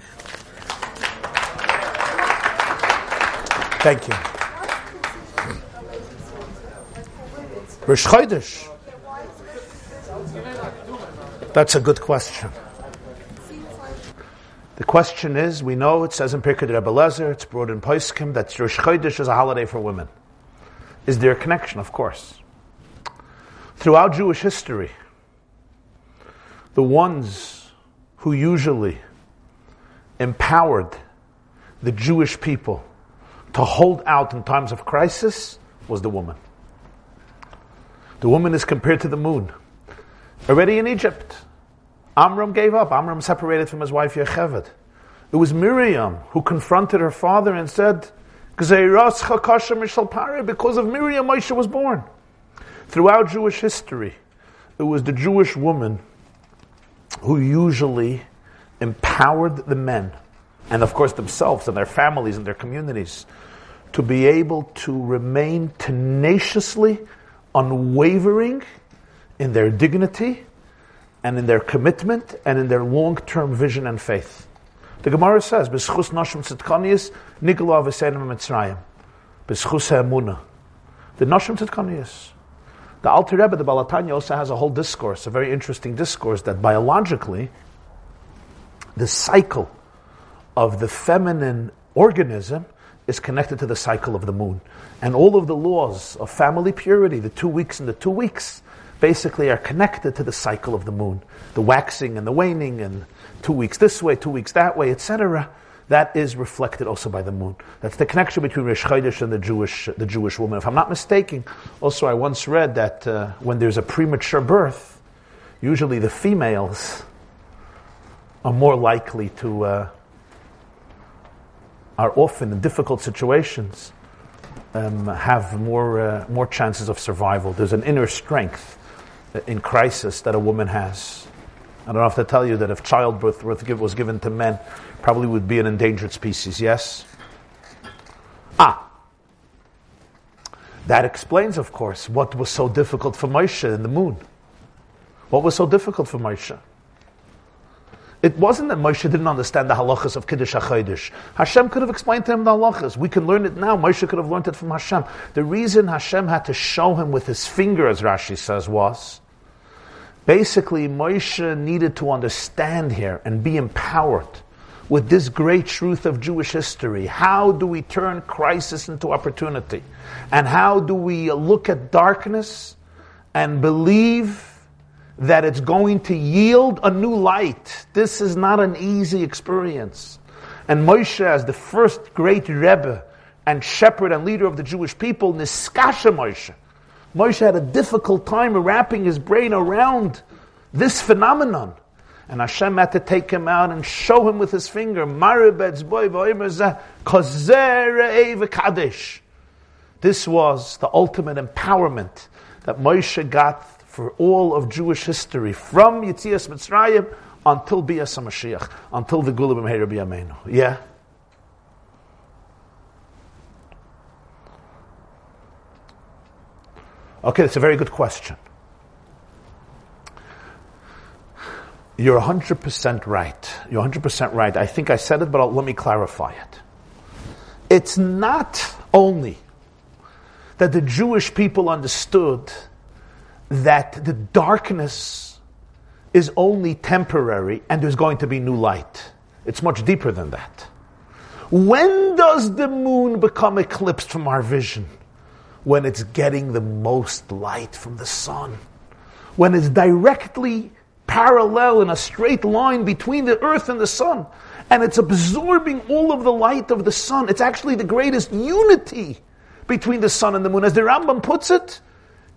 Thank you. Chodesh. That's a good question. The question is, we know it says in Pirkei Rebbe Lezer, it's brought in Poskim, that Rosh Chodesh is a holiday for women. Is there a connection? Of course. Throughout Jewish history, the ones who usually empowered the Jewish people to hold out in times of crisis was the woman. The woman is compared to the moon. Already in Egypt, Amram gave up. Amram separated from his wife Yocheved. It was Miriam who confronted her father and said, because of Miriam, Moshe was born. Throughout Jewish history, it was the Jewish woman who usually empowered the men, and of course themselves and their families and their communities, to be able to remain tenaciously unwavering in their dignity and in their commitment and in their long-term vision and faith. The Gemara says, "B'schus nashim tzedkanias nigla v'senim mitzrayim, b'schus ha'emuna." The nashim tzedkanias. The Alter Rebbe, the Balatanya, also has a whole discourse, a very interesting discourse that biologically, the cycle of the feminine organism is connected to the cycle of the moon. And all of the laws of family purity, the two weeks and the two weeks, basically are connected to the cycle of the moon. The waxing and the waning, and two weeks this way, two weeks that way, etc. That is reflected also by the moon. That's the connection between Rosh Chodesh and the Jewish, the Jewish woman. If I'm not mistaken, also I once read that uh, when there's a premature birth, usually the females are more likely to uh, are often in difficult situations, um, have more, uh, more chances of survival. There's an inner strength in crisis that a woman has. I don't have to tell you that if childbirth was given to men, probably would be an endangered species, yes? Ah. That explains, of course, what was so difficult for Moshe in the moon. What was so difficult for Moshe? It wasn't that Moshe didn't understand the halachas of Kiddush HaChodesh. Hashem could have explained to him the halachas. We can learn it now. Moshe could have learned it from Hashem. The reason Hashem had to show him with his finger, as Rashi says, was basically Moshe needed to understand here and be empowered with this great truth of Jewish history. How do we turn crisis into opportunity? And how do we look at darkness and believe that it's going to yield a new light? This is not an easy experience. And Moshe, as the first great Rebbe and shepherd and leader of the Jewish people, Niskasha Moshe. Moshe had a difficult time wrapping his brain around this phenomenon. And Hashem had to take him out and show him with his finger, This was the ultimate empowerment that Moshe got for all of Jewish history, from Yitzias Mitzrayim until Bias HaMashiach, until the Geula B'Meher B'Yameinu. Yeah? Okay, that's a very good question. You're 100% right. You're 100% right. I think I said it, but I'll, let me clarify it. It's not only that the Jewish people understood that the darkness is only temporary and there's going to be new light. It's much deeper than that. When does the moon become eclipsed from our vision? When it's getting the most light from the sun. When it's directly parallel in a straight line between the earth and the sun. And it's absorbing all of the light of the sun. It's actually the greatest unity between the sun and the moon. As the Rambam puts it,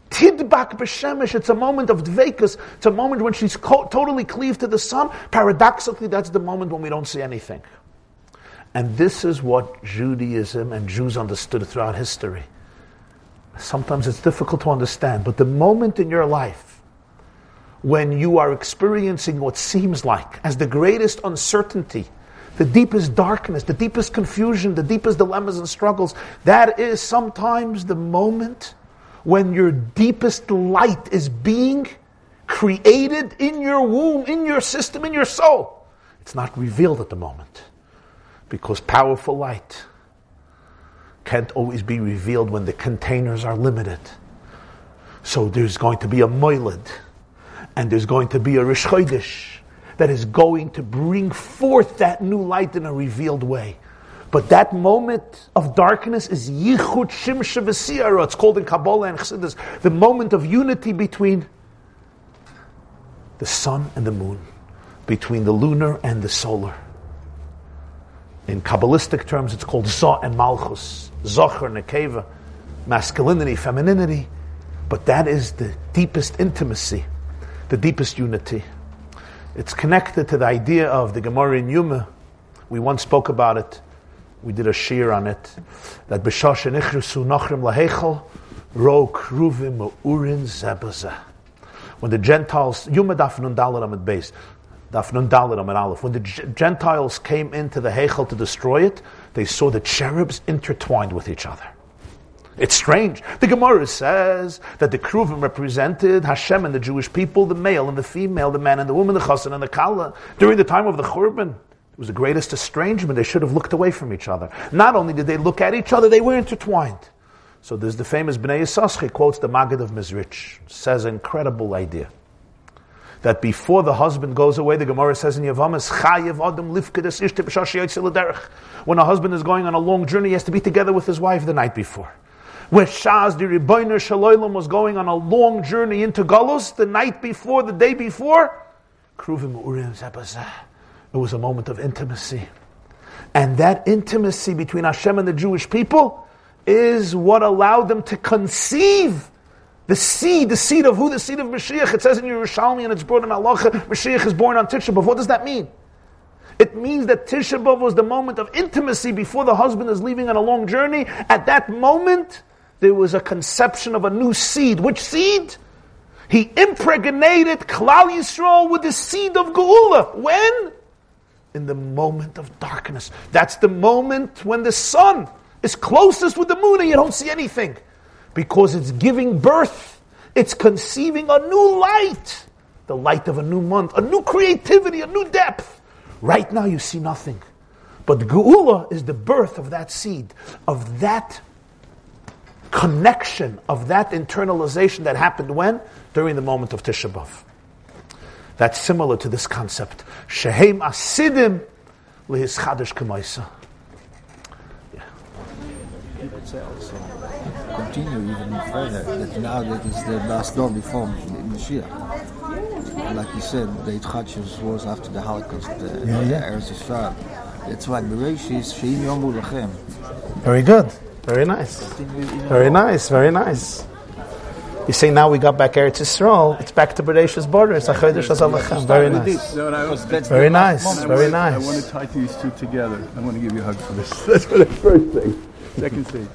Tidbak b'shemesh, it's a moment of dvekus. It's a moment when she's co- totally cleaved to the sun. Paradoxically, that's the moment when we don't see anything. And this is what Judaism and Jews understood throughout history. Sometimes it's difficult to understand, but the moment in your life when you are experiencing what seems like as the greatest uncertainty, the deepest darkness, the deepest confusion, the deepest dilemmas and struggles, that is sometimes the moment when your deepest light is being created in your womb, in your system, in your soul. It's not revealed at the moment because powerful light can't always be revealed when the containers are limited. So there's going to be a moiled and there's going to be a rishchodesh that is going to bring forth that new light in a revealed way. But that moment of darkness is Yichud Shimsha V'Siyara. It's called in Kabbalah and Chassidus the moment of unity between the sun and the moon, between the lunar and the solar. In Kabbalistic terms, it's called Zah and Malchus, Zocher, Nekeva, masculinity, femininity. But that is the deepest intimacy the deepest unity. It's connected to the idea of the Gemara in Yuma. We once spoke about it. We did a shiur on it. That b'shash nichrusu nachrim lahechel ro kruvim urin zebaza. When the Gentiles, Yuma dafnun dalet amid base, dafnun dalet amid aleph. When the Gentiles came into the Hechel to destroy it, they saw the cherubs intertwined with each other. It's strange. The Gemara says that the Kruvim represented Hashem and the Jewish people, the male and the female, the man and the woman, the chassan and the kala. During the time of the Churban, it was the greatest estrangement. They should have looked away from each other. Not only did they look at each other, they were intertwined. So there's the famous Bnei Yisachar quotes the Maggid of Mezrich, says incredible idea. That before the husband goes away, the Gemara says in Yavamas, Chayev Adam Lifkedes When a husband is going on a long journey, he has to be together with his wife the night before where Shaz the Rebbeinu Shalom was going on a long journey into Galus the night before, the day before. It was a moment of intimacy. And that intimacy between Hashem and the Jewish people is what allowed them to conceive the seed, the seed of who? The seed of Mashiach. It says in Yerushalmi and it's brought in Allah, Mashiach is born on Tisha B'Av. What does that mean? It means that Tisha B'Av was the moment of intimacy before the husband is leaving on a long journey. At that moment, there was a conception of a new seed. Which seed? He impregnated Klal Yisrael with the seed of Geula. When? In the moment of darkness. That's the moment when the sun is closest with the moon and you don't see anything. Because it's giving birth. It's conceiving a new light the light of a new month, a new creativity, a new depth. Right now you see nothing. But Geula is the birth of that seed, of that connection, of that internalization that happened when? During the moment of Tisha B'Av. That's similar to this concept. Shehem asidim lihis chadash k'maisa. You could say also, continue even further, that now that is the last door before Mashiach. Like you said, the Itchachus was after the Holocaust, uh, the Yeah, yeah. Eretz Yisrael. That's why Bereshis, Sheim Yomu Lachem. Very good. Very nice. Very nice. Very nice. You say now we got back Eretz Yisrael, it's back to Beresh's border. It's a Chodesh Hazalachem. Very nice. No, and I was, That's Very nice. I want to tie these two together. I want to give you a hug for this. That's for the first thing. Second thing.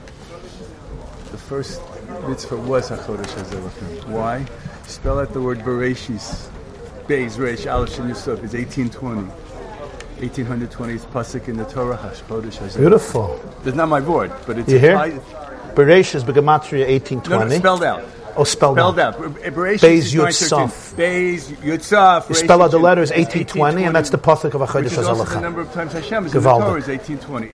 First mitzvah was HaChodesh HaZeh Lachem. Why? Spell out the word Bereshis. Beis, Resh, Aleph, Shin, Yud Saf. It's 1820. 1820 is Pasuk in the Torah, HaChodesh HaZeh Lachem. Beautiful. It's not my word, but it's You hear? tie- Beresh is Begematria No, no, spelled out. oh, spelled, Spelled out. out. Bereshis Beis is Yud 913. Saf. Beis Yutzaf. You spell out the letters 1820, and that's the Pasuk of a Which Chodesh is also the number of times Hashem is in the Torah is 1820.